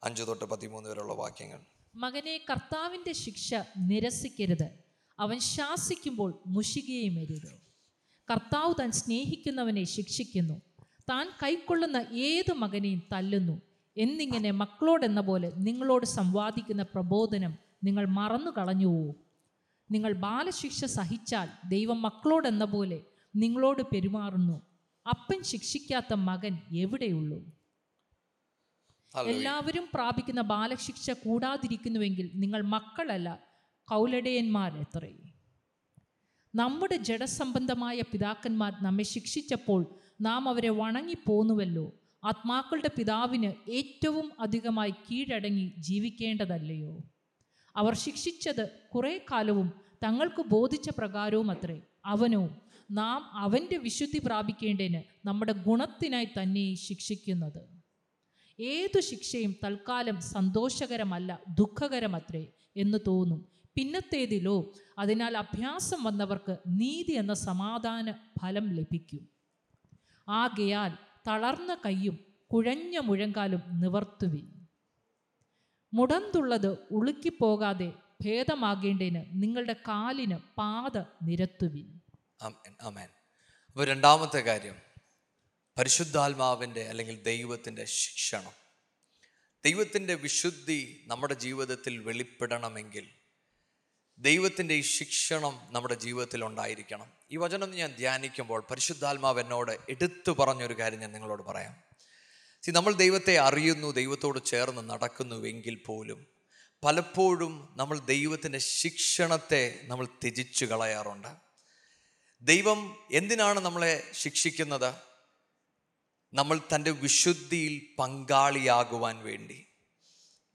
അഞ്ച് തൊട്ട് പതിമൂന്ന് വരെയുള്ള വാക്യങ്ങൾ. മകനെ കർത്താവിന്റെ ശിക്ഷ നിരസിക്കരുത്. അവൻ ശാസിക്കുമ്പോൾ മുഷികയും അരുത് കർത്താവ് താൻ സ്നേഹിക്കുന്നവനെ ശിക്ഷിക്കുന്നു. താൻ കൈക്കൊള്ളുന്ന ഏത് മകനെയും തല്ലുന്നു. എന്നിങ്ങനെ മക്കളോടെന്ന പോലെ നിങ്ങളോട് സംവാദിക്കുന്ന പ്രബോധനം നിങ്ങൾ മറന്നു കളഞ്ഞുവോ നിങ്ങൾ ബാലശിക്ഷ സഹിച്ചാൽ ദൈവം മക്കളോടെന്ന പോലെ നിങ്ങളോട് പെരുമാറുന്നു. അപ്പൻ ശിക്ഷിക്കാത്ത മകൻ എവിടെയുള്ളൂ? എല്ലാവരും പ്രാപിക്കുന്ന ബാലശിക്ഷ കൂടാതിരിക്കുന്നുവെങ്കിൽ നിങ്ങൾ മക്കളല്ല കൗലടയന്മാരെത്രേ നമ്മുടെ ജഡസംബന്ധമായ പിതാക്കന്മാർ നമ്മെ ശിക്ഷിച്ചപ്പോൾ നാം അവരെ വണങ്ങിപ്പോന്നുവല്ലോ. ആത്മാക്കളുടെ പിതാവിന് ഏറ്റവും അധികമായി കീഴടങ്ങി ജീവിക്കേണ്ടതല്ലയോ? അവർ ശിക്ഷിച്ചത് കുറേ കാലവും തങ്ങൾക്ക് ബോധിച്ച പ്രകാരവും അത്രേ. അവനോ നാം അവന്റെ വിശുദ്ധി പ്രാപിക്കേണ്ടതിന് നമ്മുടെ ഗുണത്തിനായി തന്നെ ശിക്ഷിക്കുന്നത്. ഏതു ശിക്ഷയും തൽക്കാലം സന്തോഷകരമല്ല ദുഃഖകരമത്രേ എന്ന് തോന്നും. പിന്നത്തേതിലോ അതിനാൽ അഭ്യാസം വന്നവർക്ക് നീതി എന്ന സമാധാന ഫലം ലഭിക്കും. ആകയാൽ തളർന്ന കൈയും കുഴഞ്ഞ മുഴങ്കാലും നിവർത്തുവിൻ. മുടന്തുള്ളത് ഉളുക്കിപ്പോകാതെ ഭേദമാകേണ്ടതിന് നിങ്ങളുടെ കാലിന് പാത നിരത്തുവിൻ. അപ്പോൾ രണ്ടാമത്തെ കാര്യം പരിശുദ്ധാത്മാവിന്റെ അല്ലെങ്കിൽ ദൈവത്തിന്റെ ശിക്ഷണം. ദൈവത്തിന്റെ വിശുദ്ധി നമ്മുടെ ജീവിതത്തിൽ വെളിപ്പെടണമെങ്കിൽ ദൈവത്തിന്റെ ഈ ശിക്ഷണം നമ്മുടെ ജീവിതത്തിൽ ഉണ്ടായിരിക്കണം. ഈ വചനം ഞാൻ ധ്യാനിക്കുമ്പോൾ പരിശുദ്ധാത്മാവ് എന്നോട് എടുത്തു പറഞ്ഞൊരു കാര്യം ഞാൻ നിങ്ങളോട് പറയാം. സി നമ്മൾ ദൈവത്തെ അറിയുന്നു ദൈവത്തോട് ചേർന്ന് നടക്കുന്നുവെങ്കിൽ പോലും പലപ്പോഴും നമ്മൾ ദൈവത്തിന്റെ ശിക്ഷണത്തെ നമ്മൾ ത്യജിച്ചു കളയാറുണ്ട്. ദൈവം എന്തിനാണ് നമ്മളെ ശിക്ഷിക്കുന്നത്? നമ്മൾ തന്റെ വിശുദ്ധിയിൽ പങ്കാളിയാകുവാൻ വേണ്ടി.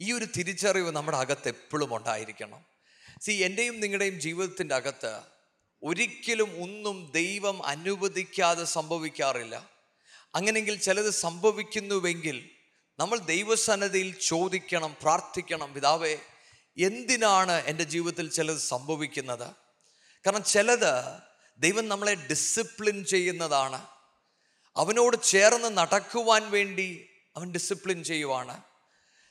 ഈ ഒരു തിരിച്ചറിവ് നമ്മുടെ അകത്ത് എപ്പോഴും ഉണ്ടായിരിക്കണം. സി എന്റെയും നിങ്ങളുടെയും ജീവിതത്തിന്റെ അകത്ത് ഒരിക്കലും ഒന്നും ദൈവം അനുവദിക്കാതെ സംഭവിക്കാറില്ല. അങ്ങനെങ്കിൽ ചിലത് സംഭവിക്കുന്നുവെങ്കിൽ നമ്മൾ ദൈവസന്നതിയിൽ ചോദിക്കണം പ്രാർത്ഥിക്കണം പിതാവേ എന്തിനാണ് എന്റെ ജീവിതത്തിൽ ചിലത് സംഭവിക്കുന്നത്? കാരണം ചിലത് ദൈവം നമ്മളെ ഡിസിപ്ലിൻ ചെയ്യുന്നതാണ്. അവനോട് ചേർന്ന് നടക്കുവാൻ വേണ്ടി അവൻ ഡിസിപ്ലിൻ ചെയ്യുവാണ്.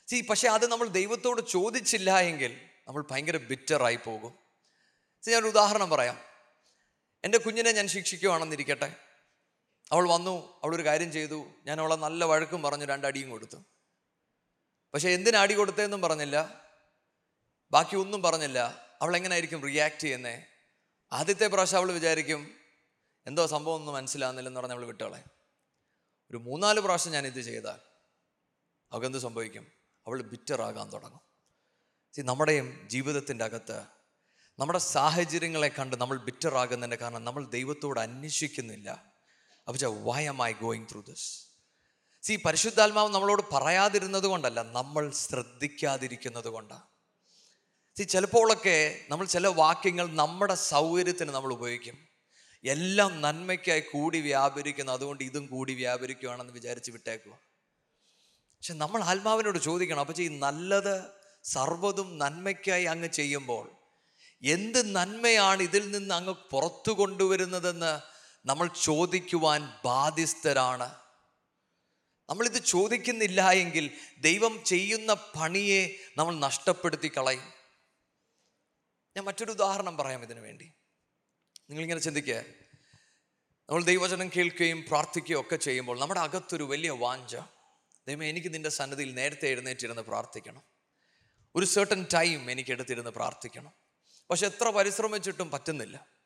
സി പക്ഷെ അത് നമ്മൾ ദൈവത്തോട് ചോദിച്ചില്ല എങ്കിൽ നമ്മൾ ഭയങ്കര ബിറ്ററായി പോകും. സി ഞാൻ ഉദാഹരണം പറയാം. എന്റെ കുഞ്ഞിനെ ഞാൻ ശിക്ഷിക്കുവാണെന്നിരിക്കട്ടെ. അവൾ വന്നു അവൾ ഒരു കാര്യം ചെയ്തു. ഞാൻ അവളെ നല്ല വഴക്കും പറഞ്ഞു രണ്ടടിയും കൊടുത്തു. പക്ഷെ എന്തിനാ അടി കൊടുത്തതെന്നും പറഞ്ഞില്ല. ബാക്കി ഒന്നും പറഞ്ഞില്ല. അവൾ എങ്ങനെയായിരിക്കും റിയാക്ട് ചെയ്യുന്നേ? ആദ്യത്തെ പ്രാവശ്യം അവൾ വിചാരിക്കും എന്തോ സംഭവം ഒന്നും മനസ്സിലാകുന്നില്ലെന്ന് പറഞ്ഞ് അവൾ വിട്ടോളെ. ഒരു മൂന്നാൽ പ്രാവശ്യം ഞാൻ ഇത് ചെയ്താൽ അവൾക്ക് സംഭവിക്കും? അവൾ ബിറ്ററാകാൻ തുടങ്ങും. സി നമ്മുടെയും ജീവിതത്തിന്റെ അകത്ത് നമ്മുടെ സാഹചര്യങ്ങളെ കണ്ട് നമ്മൾ ബിറ്ററാകുന്നതിന്റെ കാരണം നമ്മൾ ദൈവത്തോട് അന്വേഷിക്കുന്നില്ല. അപ്പോൾ why am I going through this see പരിശുദ്ധാത്മാവ് നമ്മളോട് പറയാതിരുന്നത് കൊണ്ടല്ല നമ്മൾ ശ്രദ്ധിക്കാതിരിക്കുന്നത് കൊണ്ടാണ് സി ചിലപ്പോഴൊക്കെ നമ്മൾ ചില വാക്യങ്ങൾ നമ്മുടെ സൗകര്യത്തിന് നമ്മൾ ഉപയോഗിക്കും. എല്ലാം നന്മയ്ക്കായി കൂടി വ്യാപരിക്കുന്നു അതുകൊണ്ട് ഇതും കൂടി വ്യാപരിക്കുകയാണെന്ന് വിചാരിച്ച് വിട്ടേക്കുക പക്ഷെ നമ്മൾ ആത്മാവിനോട് ചോദിക്കണം അപ്പോൾ ഈ നല്ലത് സർവതും നന്മയ്ക്കായി അങ്ങ് ചെയ്യുമ്പോൾ എന്ത് നന്മയാണ് ഇതിൽ നിന്ന് അങ്ങ് പുറത്തു കൊണ്ടുവരുന്നതെന്ന് നമ്മൾ ചോദിക്കുവാൻ ബാധ്യസ്ഥരാണ്. നമ്മളിത് ചോദിക്കുന്നില്ല എങ്കിൽ ദൈവം ചെയ്യുന്ന പണിയെ നമ്മൾ നഷ്ടപ്പെടുത്തി കളയും. ഞാൻ മറ്റൊരു ഉദാഹരണം പറയാം ഇതിനു വേണ്ടി. നിങ്ങളിങ്ങനെ ചിന്തിക്കുക. നമ്മൾ ദൈവവചനം കേൾക്കുകയും പ്രാർത്ഥിക്കുകയും ഒക്കെ ചെയ്യുമ്പോൾ നമ്മുടെ അകത്തൊരു വലിയ വാഞ്ച ദൈവം എനിക്ക് നിന്റെ സന്നദ്ധിയിൽ നേരത്തെ എഴുന്നേറ്റിരുന്ന് പ്രാർത്ഥിക്കണം. ഒരു സെർട്ടൺ ടൈം എനിക്ക് എടുത്തിരുന്ന് പ്രാർത്ഥിക്കണം. പക്ഷെ എത്ര പരിശ്രമിച്ചിട്ടും പറ്റുന്നില്ല.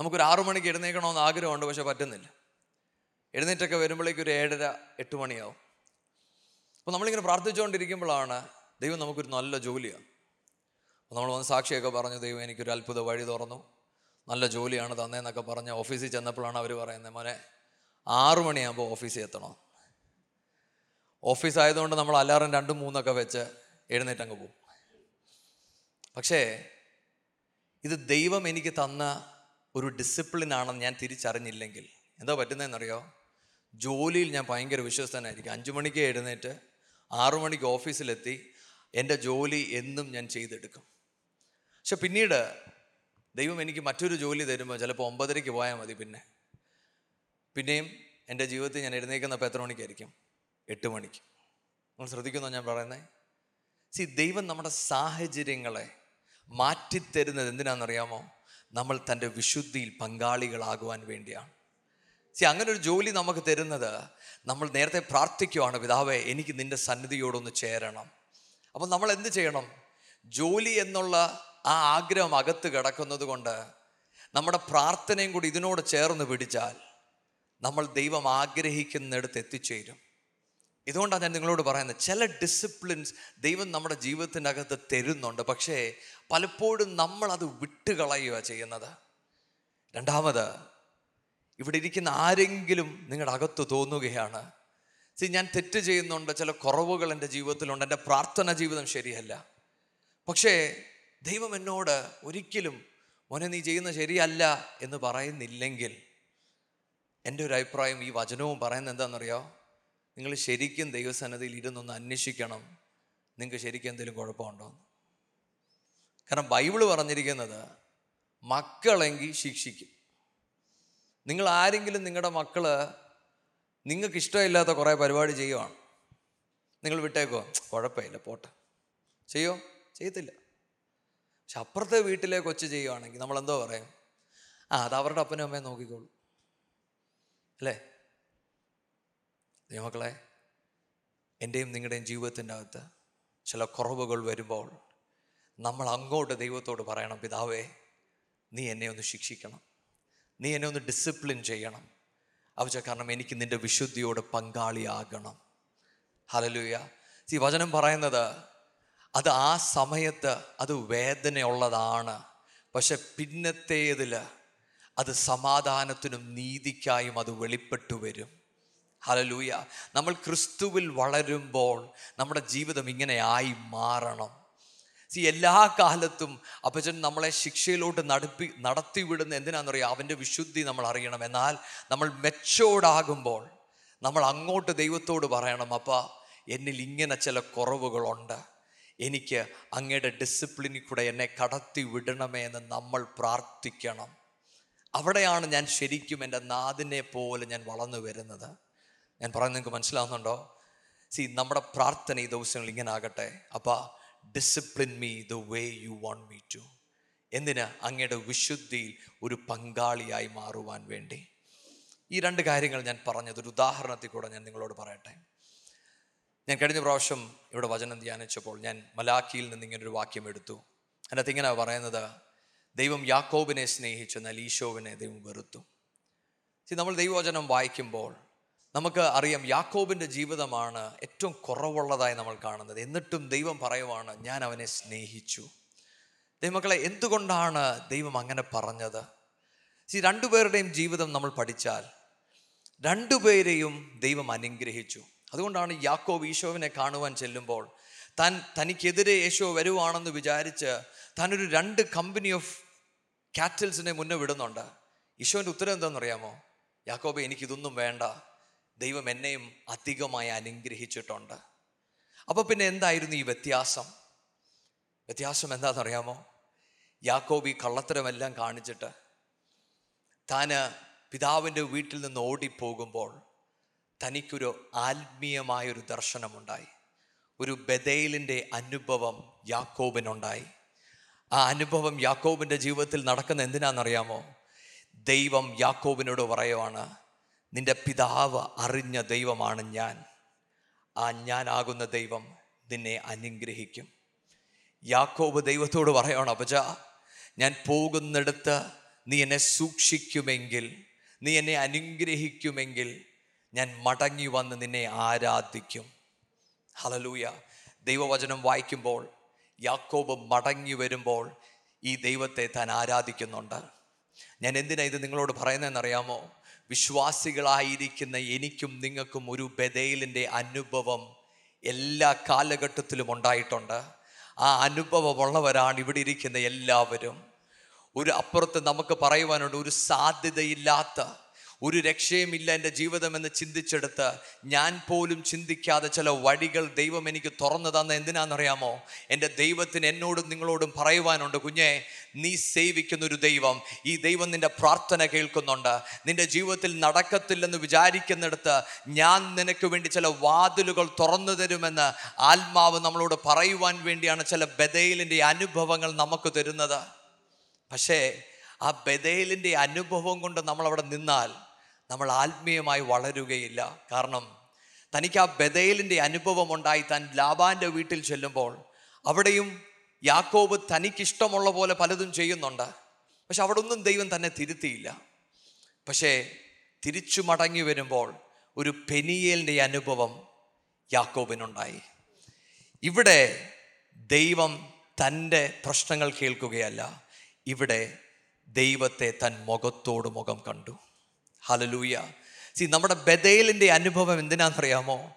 നമുക്കൊരു ആറു മണിക്ക് എഴുന്നേക്കണമെന്ന് ആഗ്രഹമുണ്ട് പക്ഷെ പറ്റുന്നില്ല. എഴുന്നേറ്റൊക്കെ വരുമ്പോഴേക്കും ഒരു ഏഴര എട്ട് മണിയാവും. അപ്പോൾ നമ്മളിങ്ങനെ പ്രാർത്ഥിച്ചുകൊണ്ടിരിക്കുമ്പോഴാണ് ദൈവം നമുക്കൊരു നല്ല ജോലിയാണ്. അപ്പോൾ നമ്മൾ വന്ന് സാക്ഷിയൊക്കെ പറഞ്ഞു ദൈവം എനിക്കൊരു അത്ഭുത വഴി തുറന്നു. നല്ല ജോലിയാണ് തന്നേന്നൊക്കെ പറഞ്ഞ് ഓഫീസിൽ ചെന്നപ്പോഴാണ് അവർ പറയുന്നത് മോനെ ആറു മണിയാകുമ്പോൾ ഓഫീസിൽ എത്തണം. ഓഫീസ് ആയതുകൊണ്ട് നമ്മൾ അലാറം രണ്ടും മൂന്നൊക്കെ വെച്ച് എഴുന്നേറ്റ് അങ്ങ് പോകും. പക്ഷേ ഇത് ദൈവം എനിക്ക് തന്ന ഒരു ഡിസിപ്ലിൻ ആണെന്ന് ഞാൻ തിരിച്ചറിഞ്ഞില്ലെങ്കിൽ എന്താ പറ്റുന്നതെന്നറിയോ? ജോലിയിൽ ഞാൻ ഭയങ്കര വിശ്വസ്തനായിരിക്കും. അഞ്ചു മണിക്ക് എഴുന്നേറ്റ് ആറു മണിക്ക് ഓഫീസിലെത്തി എന്റെ ജോലി എന്നും ഞാൻ ചെയ്തെടുക്കും. പക്ഷെ പിന്നീട് ദൈവം എനിക്ക് മറ്റൊരു ജോലി തരുമ്പോൾ ചിലപ്പോൾ ഒമ്പതരയ്ക്ക് പോയാൽ മതി പിന്നെ. പിന്നെയും എന്റെ ജീവിതത്തിൽ ഞാൻ എഴുന്നേൽക്കുന്നപ്പോൾ എത്ര മണിക്കായിരിക്കും? എട്ട് മണിക്ക്. നിങ്ങൾ ശ്രദ്ധിക്കുന്നോ ഞാൻ പറയുന്നത് സി ദൈവം നമ്മുടെ സാഹചര്യങ്ങളെ മാറ്റിത്തരുന്നത് എന്തിനാണെന്നറിയാമോ? നമ്മൾ തന്റെ വിശുദ്ധിയിൽ പങ്കാളികളാകുവാൻ വേണ്ടിയാണ്. സി അങ്ങനെ ഒരു ജോലി നമുക്ക് തരുന്നത് നമ്മൾ നേരത്തെ പ്രാർത്ഥിക്കുവാണ് പിതാവേ എനിക്ക് നിന്റെ സന്നിധിയോടൊന്ന് ചേരണം. അപ്പോൾ നമ്മൾ എന്ത് ചെയ്യണം? ജോലി എന്നുള്ള ആ ആഗ്രഹം അകത്ത് കിടക്കുന്നത് കൊണ്ട് നമ്മുടെ പ്രാർത്ഥനയും കൂടി ഇതിനോട് ചേർന്ന് പിടിച്ചാൽ നമ്മൾ ദൈവം ആഗ്രഹിക്കുന്നിടത്ത് എത്തിച്ചേരും. ഇതുകൊണ്ടാണ് ഞാൻ നിങ്ങളോട് പറയുന്നത്. ചില ഡിസിപ്ലിൻസ് ദൈവം നമ്മുടെ ജീവിതത്തിനകത്ത് തരുന്നുണ്ട്. പക്ഷേ പലപ്പോഴും നമ്മൾ അത് വിട്ടുകളയുക ചെയ്യുന്നത്. രണ്ടാമത് ഇവിടെ ഇരിക്കുന്ന ആരെങ്കിലും നിങ്ങളുടെ അകത്ത് തോന്നുകയാണ്. സി ഞാൻ തെറ്റ് ചെയ്യുന്നുണ്ട്. ചില കുറവുകൾ എന്റെ ജീവിതത്തിലുണ്ട്. എന്റെ പ്രാർത്ഥന ജീവിതം ശരിയല്ല. പക്ഷേ ദൈവം എന്നോട് ഒരിക്കലും മോനെ നീ ചെയ്യുന്നത് ശരിയല്ല എന്ന് പറയുന്നില്ലെങ്കിൽ എന്റെ ഒരു അഭിപ്രായം ഈ വചനവും പറയുന്നത് എന്താണെന്നറിയോ? നിങ്ങൾ ശരിക്കും ദൈവസന്നതിയിൽ ഇരുന്നൊന്ന് അന്വേഷിക്കണം. നിങ്ങൾക്ക് ശരിക്കും എന്തെങ്കിലും കുഴപ്പമുണ്ടോ? കാരണം ബൈബിൾ പറഞ്ഞിരിക്കുന്നത് മക്കളെങ്കിൽ ശിക്ഷിക്കും. നിങ്ങൾ ആരെങ്കിലും നിങ്ങളുടെ മക്കൾ നിങ്ങൾക്ക് ഇഷ്ടമില്ലാത്ത കുറേ പരിപാടി ചെയ്യുവാണ്. നിങ്ങൾ വിട്ടേക്കോ? കുഴപ്പമില്ല പോട്ടെ. ചെയ്യോ? ചെയ്യത്തില്ല. പക്ഷെ അപ്പുറത്തെ വീട്ടിലെ കൊച്ചു ചെയ്യുവാണെങ്കിൽ നമ്മൾ എന്തോ പറയും? ആ അത് അവരുടെ അപ്പനും അമ്മയും നോക്കിക്കോളൂ. അല്ലേ? ദൈവമക്കളെ എന്റെയും നിങ്ങളുടെയും ജീവിതത്തിന്റെ അകത്ത് ചില കുറവുകൾ വരുമ്പോൾ നമ്മൾ അങ്ങോട്ട് ദൈവത്തോട് പറയണം പിതാവേ നീ എന്നെ ഒന്ന് ശിക്ഷിക്കണം. നീ എന്നെ ഒന്ന് ഡിസിപ്ലിൻ ചെയ്യണം. അവച്ച കാരണം എനിക്ക് നിന്റെ വിശുദ്ധിയോട് പങ്കാളിയാകണം. ഹലലൂയ ഈ വചനം പറയുന്നത് അത് ആ സമയത്ത് അത് വേദനയുള്ളതാണ്. പക്ഷെ പിന്നത്തേതിൽ അത് സമാധാനത്തിനും നീതിക്കായും അത് വെളിപ്പെട്ടു വരും ഹലലൂയ നമ്മൾ ക്രിസ്തുവിൽ വളരുമ്പോൾ നമ്മുടെ ജീവിതം ഇങ്ങനെ ആയി മാറണം. സി എല്ലാ കാലത്തും അപ്പച്ചൻ നമ്മളെ ശിക്ഷയിലോട്ട് നടപ്പി നടത്തിവിടുന്ന എന്തിനാണെന്നറിയാം അവന്റെ വിശുദ്ധി നമ്മൾ അറിയണം. എന്നാൽ നമ്മൾ മെച്ചോർഡാകുമ്പോൾ നമ്മൾ അങ്ങോട്ട് ദൈവത്തോട് പറയണം അപ്പ എന്നിൽ ഇങ്ങനെ ചില കുറവുകളുണ്ട്. എനിക്ക് അങ്ങയുടെ ഡിസിപ്ലിനിൽ കൂടെ എന്നെ കടത്തി വിടണമേ എന്ന് നമ്മൾ പ്രാർത്ഥിക്കണം. അവിടെയാണ് ഞാൻ ശരിക്കും എന്റെ നാദിനെ പോലെ ഞാൻ വളർന്നു വരുന്നത്. ഞാൻ പറയുന്നത് നിങ്ങൾക്ക് മനസ്സിലാവുന്നുണ്ടോ? സി നമ്മുടെ പ്രാർത്ഥന ഈ ദിവസങ്ങളിൽ ഇങ്ങനെ ആകട്ടെ അപ്പാ discipline me the way you want me to എന്തിന്? അങ്ങയുടെ വിശുദ്ധിയിൽ ഒരു പങ്കാളിയായി മാറുവാൻ വേണ്ടി. ഈ രണ്ട് കാര്യങ്ങൾ ഞാൻ പറഞ്ഞത് ഒരു ഉദാഹരണത്തിൽ കൂടെ ഞാൻ നിങ്ങളോട് പറയട്ടെ. ഞാൻ കഴിഞ്ഞ പ്രാവശ്യം ഇവിടെ വചനം ധ്യാനിച്ചപ്പോൾ ഞാൻ മലാഖിയിൽ നിന്ന് ഇങ്ങനെ ഒരു വാക്യം എടുത്തു. അതിനകത്ത് ഇങ്ങനെ പറയുന്നത് ദൈവം യാക്കോബിനെ സ്നേഹിച്ചു എന്നാൽ ഈശോവിനെ ദൈവം വെറുത്തു. നമ്മൾ ദൈവവചനം വായിക്കുമ്പോൾ നമുക്ക് അറിയാം യാക്കോബിന്റെ ജീവിതമാണ് ഏറ്റവും കുറവുള്ളതായി നമ്മൾ കാണുന്നത്. എന്നിട്ടും ദൈവം പറയുവാണ് ഞാൻ അവനെ സ്നേഹിച്ചു. ദൈവമക്കളെ എന്തുകൊണ്ടാണ് ദൈവം അങ്ങനെ പറഞ്ഞത്? സി രണ്ടുപേരുടെയും ജീവിതം നമ്മൾ പഠിച്ചാൽ രണ്ടുപേരെയും ദൈവം അനുഗ്രഹിച്ചു. അതുകൊണ്ടാണ് യാക്കോബ് ഈശോവിനെ കാണുവാൻ ചെല്ലുമ്പോൾ താൻ തനിക്കെതിരെ യേശോ വരുവാണെന്ന് വിചാരിച്ച് താനൊരു രണ്ട് കമ്പനി ഓഫ് കാറ്റൽസിനെ മുന്നേ വിടുന്നുണ്ട്. ഈശോന്റെ ഉത്തരം എന്താണെന്നറിയാമോ? യാക്കോബെ എനിക്കിതൊന്നും വേണ്ട. ദൈവം എന്നെയും അധികമായി അനുഗ്രഹിച്ചിട്ടുണ്ട്. അപ്പോൾ പിന്നെ എന്തായിരുന്നു ഈ വ്യത്യാസം? വ്യത്യാസം എന്താണെന്നറിയാമോ? യാക്കോബ് ഈ കള്ളത്തരമെല്ലാം കാണിച്ചിട്ട് താന് പിതാവിന്റെ വീട്ടിൽ നിന്ന് ഓടിപ്പോകുമ്പോൾ തനിക്കൊരു ആത്മീയമായൊരു ദർശനമുണ്ടായി. ഒരു ബദയിലിന്റെ അനുഭവം യാക്കോബിനുണ്ടായി. ആ അനുഭവം യാക്കോബിന്റെ ജീവിതത്തിൽ നടക്കുന്ന എന്തിനാണെന്നറിയാമോ? ദൈവം യാക്കോബിനോട് പറയുവാണ് നിന്റെ പിതാവ് അറിഞ്ഞ ദൈവമാണ് ഞാൻ. ആ ഞാനാകുന്ന ദൈവം നിന്നെ അനുഗ്രഹിക്കും. യാക്കോബ് ദൈവത്തോട് പറയണം അപജ ഞാൻ പോകുന്നിടത്ത് നീ എന്നെ സൂക്ഷിക്കുമെങ്കിൽ നീ എന്നെ അനുഗ്രഹിക്കുമെങ്കിൽ ഞാൻ മടങ്ങി വന്ന് നിന്നെ ആരാധിക്കും. ഹലലൂയ ദൈവവചനം വായിക്കുമ്പോൾ യാക്കോബ് മടങ്ങി വരുമ്പോൾ ഈ ദൈവത്തെ താൻ ആരാധിക്കുന്നുണ്ട്. ഞാൻ എന്തിനാണ് ഇത് നിങ്ങളോട് പറയുന്നതെന്നറിയാമോ? വിശ്വാസികളായിരിക്കുന്ന എനിക്കും നിങ്ങൾക്കും ഒരു ബദയിലിന്റെ അനുഭവം എല്ലാ കാലഘട്ടത്തിലും ഉണ്ടായിട്ടുണ്ട്. ആ അനുഭവമുള്ളവരാണ് ഇവിടെ ഇരിക്കുന്ന എല്ലാവരും. ഒരു അപ്പുറത്ത് നമുക്ക് പറയുവാനുണ്ട് ഒരു സാധ്യതയില്ലാത്ത ഒരു രക്ഷയുമില്ല എന്റെ ജീവിതം എന്ന് ചിന്തിച്ചെടുത്ത് ഞാൻ പോലും ചിന്തിക്കാതെ ചില വഴികൾ ദൈവം എനിക്ക് തുറന്നു തന്ന എന്തിനാണെന്നറിയാമോ? എന്റെ ദൈവത്തിന് എന്നോടും നിങ്ങളോടും പറയുവാനുണ്ട് കുഞ്ഞെ നീ സേവിക്കുന്ന ഒരു ദൈവം. ഈ ദൈവം നിന്റെ പ്രാർത്ഥന കേൾക്കുന്നുണ്ട്. നിന്റെ ജീവിതത്തിൽ നടക്കത്തില്ലെന്ന് വിചാരിക്കുന്നിടത്ത് ഞാൻ നിനക്ക് വേണ്ടി ചില വാതിലുകൾ തുറന്നു തരുമെന്ന് ആത്മാവ് നമ്മളോട് പറയുവാൻ വേണ്ടിയാണ് ചില ബദയിലിന്റെ അനുഭവങ്ങൾ നമുക്ക് തരുന്നത്. പക്ഷേ ആ ബദയിലിന്റെ അനുഭവം കൊണ്ട് നമ്മളവിടെ നിന്നാൽ നമ്മൾ ആത്മീയമായി വളരുകയില്ല. കാരണം തനിക്ക് ആ ബദയിലിന്റെ അനുഭവം ഉണ്ടായി താൻ ലാബാന്റെ വീട്ടിൽ ചെല്ലുമ്പോൾ അവിടെയും യാക്കോബ് തനിക്കിഷ്ടമുള്ള പോലെ പലതും ചെയ്യുന്നുണ്ട്. പക്ഷെ അവിടെ ഒന്നും ദൈവം തന്നെ തിരുത്തിയില്ല. പക്ഷേ തിരിച്ചു മടങ്ങി വരുമ്പോൾ ഒരു പെനിയേലിന്റെ അനുഭവം യാക്കോബിനുണ്ടായി. ഇവിടെ ദൈവം തന്റെ പ്രശ്നങ്ങൾ കേൾക്കുകയല്ല. ഇവിടെ ദൈവത്തെ തൻ മുഖത്തോട് മുഖം കണ്ടു. ഹലലൂയ സി നമ്മുടെ ബദയിലിന്റെ അനുഭവം എന്തിനാണെന്നറിയാമോ?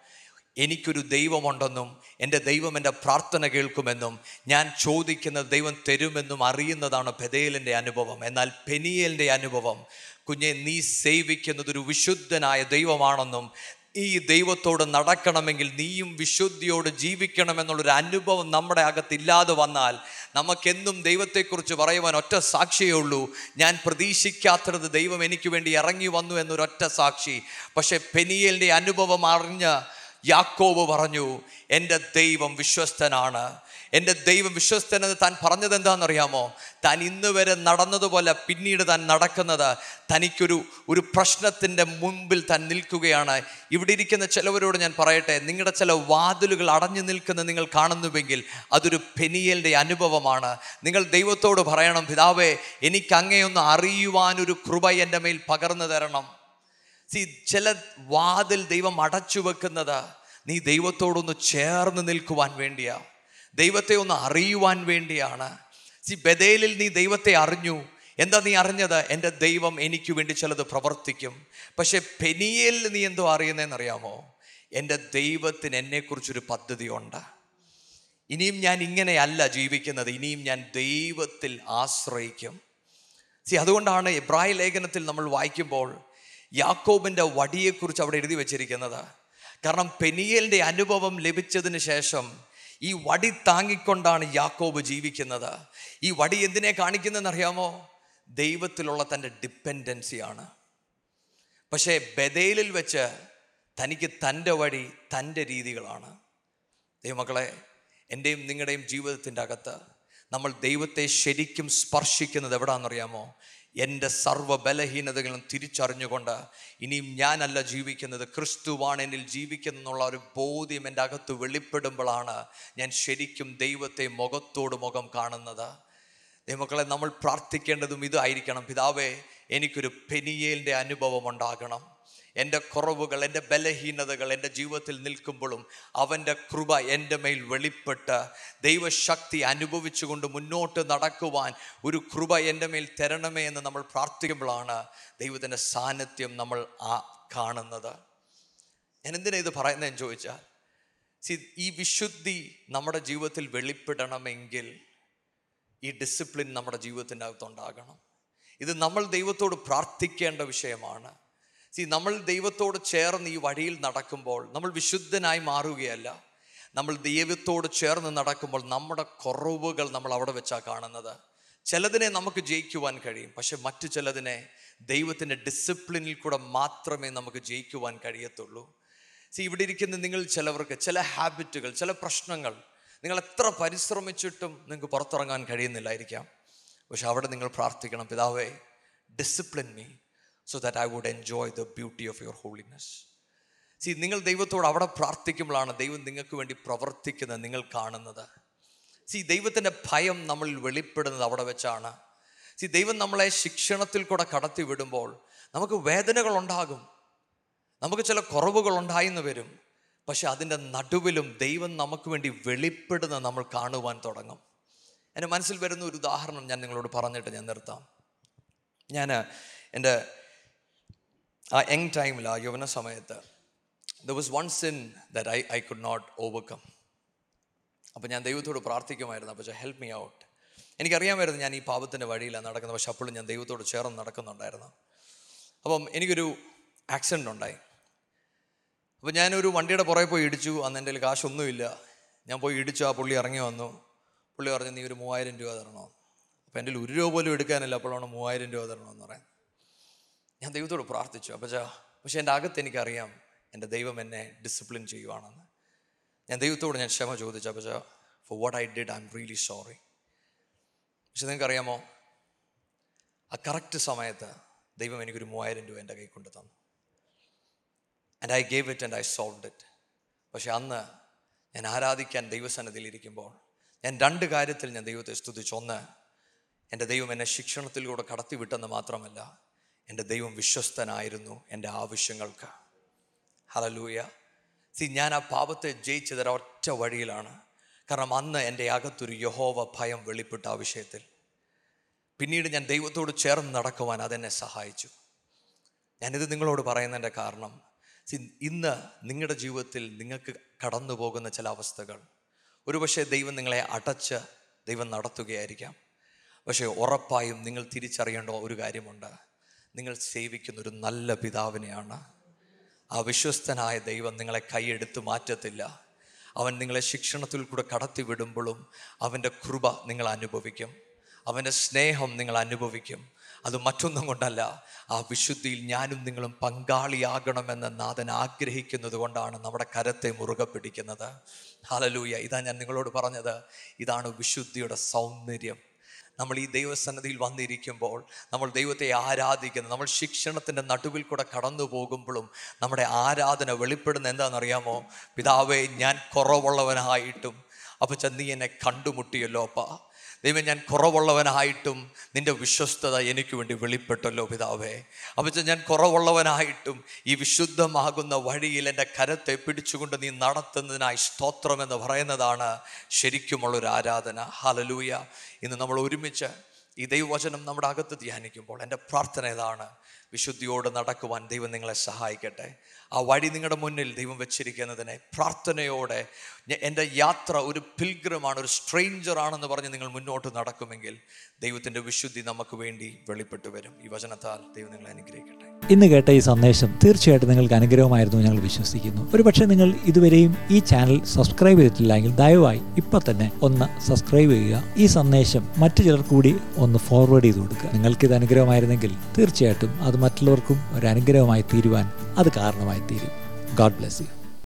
എനിക്കൊരു ദൈവമുണ്ടെന്നും എന്റെ ദൈവം എന്റെ പ്രാർത്ഥന കേൾക്കുമെന്നും ഞാൻ ചോദിക്കുന്ന ദൈവം തരുമെന്നും അറിയുന്നതാണ് ബദയിലിന്റെ അനുഭവം. എന്നാൽ പെനിയലിന്റെ അനുഭവം കുഞ്ഞെ നീ സേവിക്കുന്നതൊരു വിശുദ്ധനായ ദൈവമാണെന്നും ഈ ദൈവത്തോട് നടക്കണമെങ്കിൽ നീയും വിശുദ്ധിയോട് ജീവിക്കണമെന്നുള്ളൊരു അനുഭവം നമ്മുടെ അകത്തില്ലാതെ വന്നാൽ നമുക്കെന്നും ദൈവത്തെക്കുറിച്ച് പറയുവാൻ ഒറ്റ സാക്ഷിയേ ഉള്ളൂ. ഞാൻ പ്രതീക്ഷിക്കാത്തത് ദൈവം എനിക്ക് വേണ്ടി ഇറങ്ങി വന്നു എന്നൊരൊറ്റ സാക്ഷി. പക്ഷേ പെനിയലിന്റെ അനുഭവം അറിഞ്ഞ് യാക്കോബ് പറഞ്ഞു എന്റെ ദൈവം വിശ്വസ്തനാണ്. എന്റെ ദൈവം വിശ്വസ്തനെന്ന് താൻ പറഞ്ഞത് എന്താണെന്നറിയാമോ? താൻ ഇന്ന് വരെ നടന്നതുപോലെ പിന്നീട് താൻ നടക്കുന്നത് തനിക്കൊരു ഒരു പ്രശ്നത്തിന്റെ മുൻപിൽ താൻ നിൽക്കുകയാണ്. ഇവിടെ ഇരിക്കുന്ന ചിലവരോട് ഞാൻ പറയട്ടെ നിങ്ങളുടെ ചില വാതിലുകൾ അടഞ്ഞു നിൽക്കുന്ന നിങ്ങൾ കാണുന്നുവെങ്കിൽ അതൊരു പെനിയലിന്റെ അനുഭവമാണ്. നിങ്ങൾ ദൈവത്തോട് പറയണം പിതാവേ എനിക്ക് അങ്ങയൊന്ന് അറിയുവാനൊരു കൃപ എന്റെ മേൽ പകർന്നു തരണം. സി ചില വാതിൽ ദൈവം അടച്ചു വെക്കുന്നത് നീ ദൈവത്തോടൊന്ന് ചേർന്ന് നിൽക്കുവാൻ വേണ്ടിയാ. ദൈവത്തെ ഒന്ന് അറിയുവാൻ വേണ്ടിയാണ്. സി ബദേലിൽ നീ ദൈവത്തെ അറിഞ്ഞു. എന്താ നീ അറിഞ്ഞത്? എന്റെ ദൈവം എനിക്ക് വേണ്ടി ചിലത് പ്രവർത്തിക്കും. പക്ഷെ പെനിയലിൽ നീ എന്തോ അറിയുന്നതെന്നറിയാമോ എന്റെ ദൈവത്തിന് എന്നെക്കുറിച്ചൊരു പദ്ധതിയുണ്ട്. ഇനിയും ഞാൻ ഇങ്ങനെയല്ല ജീവിക്കുന്നത്. ഇനിയും ഞാൻ ദൈവത്തിൽ ആശ്രയിക്കും. സി അതുകൊണ്ടാണ് ഇബ്രാഹിം ലേഖനത്തിൽ നമ്മൾ വായിക്കുമ്പോൾ യാക്കോബിന്റെ വടിയെക്കുറിച്ച് അവിടെ എഴുതി വെച്ചിരിക്കുന്നത്. കാരണം പെനിയലിന്റെ അനുഭവം ലഭിച്ചതിന് ശേഷം ഈ വടി താങ്ങിക്കൊണ്ടാണ് യാക്കോബ് ജീവിക്കുന്നത്. ഈ വടി എന്തിനെ കാണിക്കുന്നതെന്ന് അറിയാമോ ദൈവത്തിലുള്ള തന്റെ ഡിപ്പെൻഡൻസിയാണ് പക്ഷേ ബദേലിൽ വെച്ച് തനിക്ക് തന്റെ വഴി തന്റെ രീതികളാണ്. ദൈവമക്കളെ എന്റെയും നിങ്ങളുടെയും ജീവിതത്തിന്റെ അകത്ത് നമ്മൾ ദൈവത്തെ ശരിക്കും സ്പർശിക്കുന്നത് എവിടാണെന്നറിയാമോ? എന്റെ സർവ ബലഹീനതകളും തിരിച്ചറിഞ്ഞുകൊണ്ട് ഇനിയും ഞാനല്ല ജീവിക്കുന്നത്. ക്രിസ്തുവാണ് എന്നിൽ ജീവിക്കുന്നുള്ള ഒരു ബോധ്യം എന്റെ അകത്ത് വെളിപ്പെടുമ്പോഴാണ് ഞാൻ ശരിക്കും ദൈവത്തെ മുഖത്തോട് മുഖം കാണുന്നത്. ദൈവമക്കളെ നമ്മൾ പ്രാർത്ഥിക്കേണ്ടതും ഇതായിരിക്കണം. പിതാവേ എനിക്കൊരു പെനിയേലിന്റെ അനുഭവം ഉണ്ടാകണം. എന്റെ കുറവുകൾ എന്റെ ബലഹീനതകൾ എന്റെ ജീവിതത്തിൽ നിൽക്കുമ്പോഴും അവന്റെ കൃപ എന്റെ മേൽ വെളിപ്പെട്ട് ദൈവശക്തി അനുഭവിച്ചുകൊണ്ട് മുന്നോട്ട് നടക്കുവാൻ ഒരു കൃപ എന്റെ മേൽ തരണമേ എന്ന് നമ്മൾ പ്രാർത്ഥിക്കുമ്പോഴാണ് ദൈവത്തിന്റെ സാന്നിധ്യം നമ്മൾ ആ കാണുന്നത്. ഞാൻ എന്തിനാ ഇത് പറയുന്നതെന്ന് ചോദിച്ചാൽ സി ഈ വിശുദ്ധി നമ്മുടെ ജീവിതത്തിൽ വെളിപ്പെടണമെങ്കിൽ ഈ ഡിസിപ്ലിൻ നമ്മുടെ ജീവിതത്തിന്റെ അകത്തുണ്ടാകണം ഇത് നമ്മൾ ദൈവത്തോട് പ്രാർത്ഥിക്കേണ്ട വിഷയമാണ്. സി നമ്മൾ ദൈവത്തോട് ചേർന്ന് ഈ വഴിയിൽ നടക്കുമ്പോൾ നമ്മൾ വിശുദ്ധനായി മാറുകയല്ല. നമ്മൾ ദൈവത്തോട് ചേർന്ന് നടക്കുമ്പോൾ നമ്മുടെ കുറവുകൾ നമ്മൾ അവിടെ വെച്ചാണ് കാണുന്നത്. ചിലതിനെ നമുക്ക് ജയിക്കുവാൻ കഴിയും പക്ഷെ മറ്റു ചിലതിനെ ദൈവത്തിന്റെ ഡിസിപ്ലിനിൽ കൂടെ മാത്രമേ നമുക്ക് ജയിക്കുവാൻ കഴിയത്തുള്ളൂ. സി ഇവിടെ ഇരിക്കുന്ന നിങ്ങൾ ചിലവർക്ക് ചില ഹാബിറ്റുകൾ ചില പ്രശ്നങ്ങൾ നിങ്ങൾ എത്ര പരിശ്രമിച്ചിട്ടും നിങ്ങൾക്ക് പുറത്തിറങ്ങാൻ കഴിയുന്നില്ലായിരിക്കാം. പക്ഷെ അവിടെ നിങ്ങൾ പ്രാർത്ഥിക്കണം പിതാവേ discipline me so that I would enjoy the beauty of your holiness see നിങ്ങൾ ദൈവത്തോട് അവിടെ പ്രാർത്ഥിക്കുമ്പോഴാണ് ദൈവം നിങ്ങൾക്ക് വേണ്ടി പ്രവർത്തിക്കുന്നത് നിങ്ങൾ കാണുന്നത്. സി ദൈവത്തിന്റെ ഭയം നമ്മളിൽ വെളിപ്പെടുന്നത് അവിടെ വെച്ചാണ്. സി ദൈവം നമ്മളെ ശിക്ഷണത്തിൽ കൂടെ കടത്തി വിടുമ്പോൾ നമുക്ക് വേദനകൾ ഉണ്ടാകും. നമുക്ക് ചില കുറവുകൾ ഉണ്ടായിന്ന് വരും. പക്ഷെ അതിന്റെ നടുവിലും ദൈവം നമുക്ക് വേണ്ടി വെളിപ്പെടുന്ന നമ്മൾ കാണുവാൻ തുടങ്ങും. എന്റെ മനസ്സിൽ വരുന്ന ഒരു ഉദാഹരണം ഞാൻ നിങ്ങളോട് പറഞ്ഞിട്ട് ഞാൻ നിർത്താം. ഞാൻ എന്റെ ആ യങ് ടൈമിൽ ആ യൗവന സമയത്ത് there was one sin that I I could not overcome അപ്പോൾ ഞാൻ ദൈവത്തോട് പ്രാർത്ഥിക്കുമായിരുന്നു. അപ്പോൾ ഹെൽപ്പ് മീ ഔട്ട് എനിക്കറിയാമായിരുന്നു ഞാൻ ഈ പാപത്തിന്റെ വഴിയിലാണ് നടക്കുന്നത്. പക്ഷെ അപ്പോഴും ഞാൻ ദൈവത്തോട് ചേർന്ന് നടക്കുന്നുണ്ടായിരുന്നു. അപ്പം എനിക്കൊരു ആക്സിഡന്റ് ഉണ്ടായി. അപ്പോൾ ഞാനൊരു വണ്ടിയുടെ പുറകെ പോയി ഇടിച്ചു. അന്ന് എന്റെ കയ്യിൽ കാശൊന്നുമില്ല. ഞാൻ പോയി ഇടിച്ചു. ആ പുള്ളി ഇറങ്ങി വന്നു. പുള്ളി പറഞ്ഞു നീ ഒരു മൂവായിരം രൂപ തരണോ? അപ്പോൾ എന്റെ ഒരു രൂപ പോലും എടുക്കാനല്ല. അപ്പോഴാണ് മൂവായിരം രൂപ തരണമെന്ന് പറയാൻ ഞാൻ ദൈവത്തോട് പ്രാർത്ഥിച്ചു അപ്പോൾ പക്ഷേ എന്റെ അകത്ത് എനിക്കറിയാം എന്റെ ദൈവം എന്നെ ഡിസിപ്ലിൻ ചെയ്യുവാണെന്ന്. ഞാൻ ദൈവത്തോട് ഞാൻ ക്ഷമ ചോദിച്ചു അപ്പോൾ for what I did I am really sorry പക്ഷെ നിങ്ങൾക്കറിയാമോ ആ കറക്റ്റ് സമയത്ത് ദൈവം എനിക്കൊരു മൂവായിരം രൂപ എന്റെ കൈ കൊണ്ട് തന്നു. And I gave it and I solve it പക്ഷെ അന്ന് ഞാൻ ആരാധിക്കാൻ ദൈവസന്നിധിയിൽ ഇരിക്കുമ്പോൾ ഞാൻ രണ്ട് കാര്യത്തിൽ ഞാൻ ദൈവത്തെ സ്തുതിച്ചു. ഒന്ന് എന്റെ ദൈവം എന്നെ ശിക്ഷണത്തിലൂടെ കടത്തിവിട്ടെന്ന് മാത്രമല്ല എന്റെ ദൈവം വിശ്വസ്തനായിരുന്നു എന്റെ ആവശ്യങ്ങൾക്ക്. ഹലലൂയ സി ഞാൻ ആ പാപത്തെ ജയിച്ചത് ഒറ്റ വഴിയിലാണ്. കാരണം അന്ന് എന്റെ അകത്തൊരു യഹോവ ഭയം വെളിപ്പെട്ട ആ വിഷയത്തിൽ. പിന്നീട് ഞാൻ ദൈവത്തോട് ചേർന്ന് നടക്കുവാൻ അതെന്നെ സഹായിച്ചു. ഞാനിത് നിങ്ങളോട് പറയുന്നതിന്റെ കാരണം സി ഇന്ന് നിങ്ങളുടെ ജീവിതത്തിൽ നിങ്ങൾക്ക് കടന്നു പോകുന്ന ചില അവസ്ഥകൾ. ഒരുപക്ഷെ ദൈവം നിങ്ങളെ അടച്ച് ദൈവം നടത്തുകയായിരിക്കാം. പക്ഷേ ഉറപ്പായും നിങ്ങൾ തിരിച്ചറിയേണ്ട ഒരു കാര്യമുണ്ട്. നിങ്ങൾ സേവിക്കുന്ന ഒരു നല്ല പിതാവിനെയാണ്. ആ വിശ്വസ്തനായ ദൈവം നിങ്ങളെ കൈയെടുത്ത് മാറ്റത്തില്ല. അവൻ നിങ്ങളെ ശിക്ഷണത്തിൽ കൂടെ കടത്തി വിടുമ്പോഴും അവന്റെ കൃപ നിങ്ങൾ അനുഭവിക്കും. അവന്റെ സ്നേഹം നിങ്ങൾ അനുഭവിക്കും. അത് മറ്റൊന്നും കൊണ്ടല്ല. ആ വിശുദ്ധിയിൽ ഞാനും നിങ്ങളും പങ്കാളിയാകണമെന്ന് നാഥൻ ആഗ്രഹിക്കുന്നത് കൊണ്ടാണ് നമ്മുടെ കരത്തെ മുറുകെ പിടിക്കുന്നത്. ഹാലലൂയ ഇതാ ഞാൻ നിങ്ങളോട് പറഞ്ഞത്. ഇതാണ് വിശുദ്ധിയുടെ സൗന്ദര്യം. നമ്മൾ ഈ ദൈവസന്നിധിയിൽ വന്നിരിക്കുമ്പോൾ നമ്മൾ ദൈവത്തെ ആരാധിക്കുന്നത് നമ്മൾ ശിക്ഷണത്തിന്റെ നടുവിൽ കൂടെ കടന്നു പോകുമ്പോഴും നമ്മുടെ ആരാധന വെളിപ്പെടുന്ന എന്താണെന്നറിയാമോ? പിതാവേ ഞാൻ കുറവുള്ളവനായിട്ടും അപ്പം നീ എന്നെ കണ്ടുമുട്ടിയല്ലോ അപ്പാ. ദൈവം ഞാൻ കുറവുള്ളവനായിട്ടും നിന്റെ വിശ്വസ്തത എനിക്ക് വേണ്ടി വെളിപ്പെട്ടല്ലോ പിതാവേ. അപ്പം ഞാൻ കുറവുള്ളവനായിട്ടും ഈ വിശുദ്ധമാകുന്ന വഴിയിൽ എന്റെ കരത്തെ പിടിച്ചുകൊണ്ട് നീ നടത്തുന്നതിനായി സ്തോത്രം എന്ന് പറയുന്നതാണ് ശരിക്കുമുള്ളൊരു ആരാധന. ഹലലൂയ ഇന്ന് നമ്മൾ ഒരുമിച്ച് ഈ ദൈവവചനം നമ്മുടെ അകത്ത് ധ്യാനിക്കുമ്പോൾ എന്റെ പ്രാർത്ഥന ഇതാണ്. വിശുദ്ധിയോട് നടക്കുവാൻ ദൈവം നിങ്ങളെ സഹായിക്കട്ടെ. ആ വഴി നിങ്ങളുടെ മുന്നിൽ ദൈവം വെച്ചിരിക്കുന്നതിനെ പ്രാർത്ഥനയോടെ എന്റെ യാത്ര ഒരു പിൽഗ്രമാണ് ഒരു സ്ട്രേഞ്ചർ ആണെന്ന് പറഞ്ഞ് നിങ്ങൾ മുന്നോട്ട് നടക്കുമെങ്കിൽ ദൈവത്തിന്റെ വിശുദ്ധി നമുക്ക് വേണ്ടി വെളിപ്പെട്ടു വരും. ഈ വചനത്താൽ ദൈവം നിങ്ങളെ അനുഗ്രഹിക്കട്ടെ. ഇന്ന് കേട്ട ഈ സന്ദേശം തീർച്ചയായിട്ടും നിങ്ങൾക്ക് അനുഗ്രഹമായിരുന്നു ഞങ്ങൾ വിശ്വസിക്കുന്നു. ഒരുപക്ഷെ നിങ്ങൾ ഇതുവരെയും ഈ ചാനൽ സബ്സ്ക്രൈബ് ചെയ്തിട്ടില്ലെങ്കിൽ ദയവായി ഇപ്പം തന്നെ ഒന്ന് സബ്സ്ക്രൈബ് ചെയ്യുക. ഈ സന്ദേശം മറ്റു ചിലർ കൂടി ഒന്ന് ഫോർവേഡ് ചെയ്ത് കൊടുക്കുക. നിങ്ങൾക്ക് ഇത് അനുഗ്രഹമായിരുന്നെങ്കിൽ തീർച്ചയായിട്ടും അത് മറ്റുള്ളവർക്കും ഒരു അനുഗ്രഹമായി തീരുവാൻ അത് കാരണമായി തീരും ഗോഡ് ബ്ലെസ് യു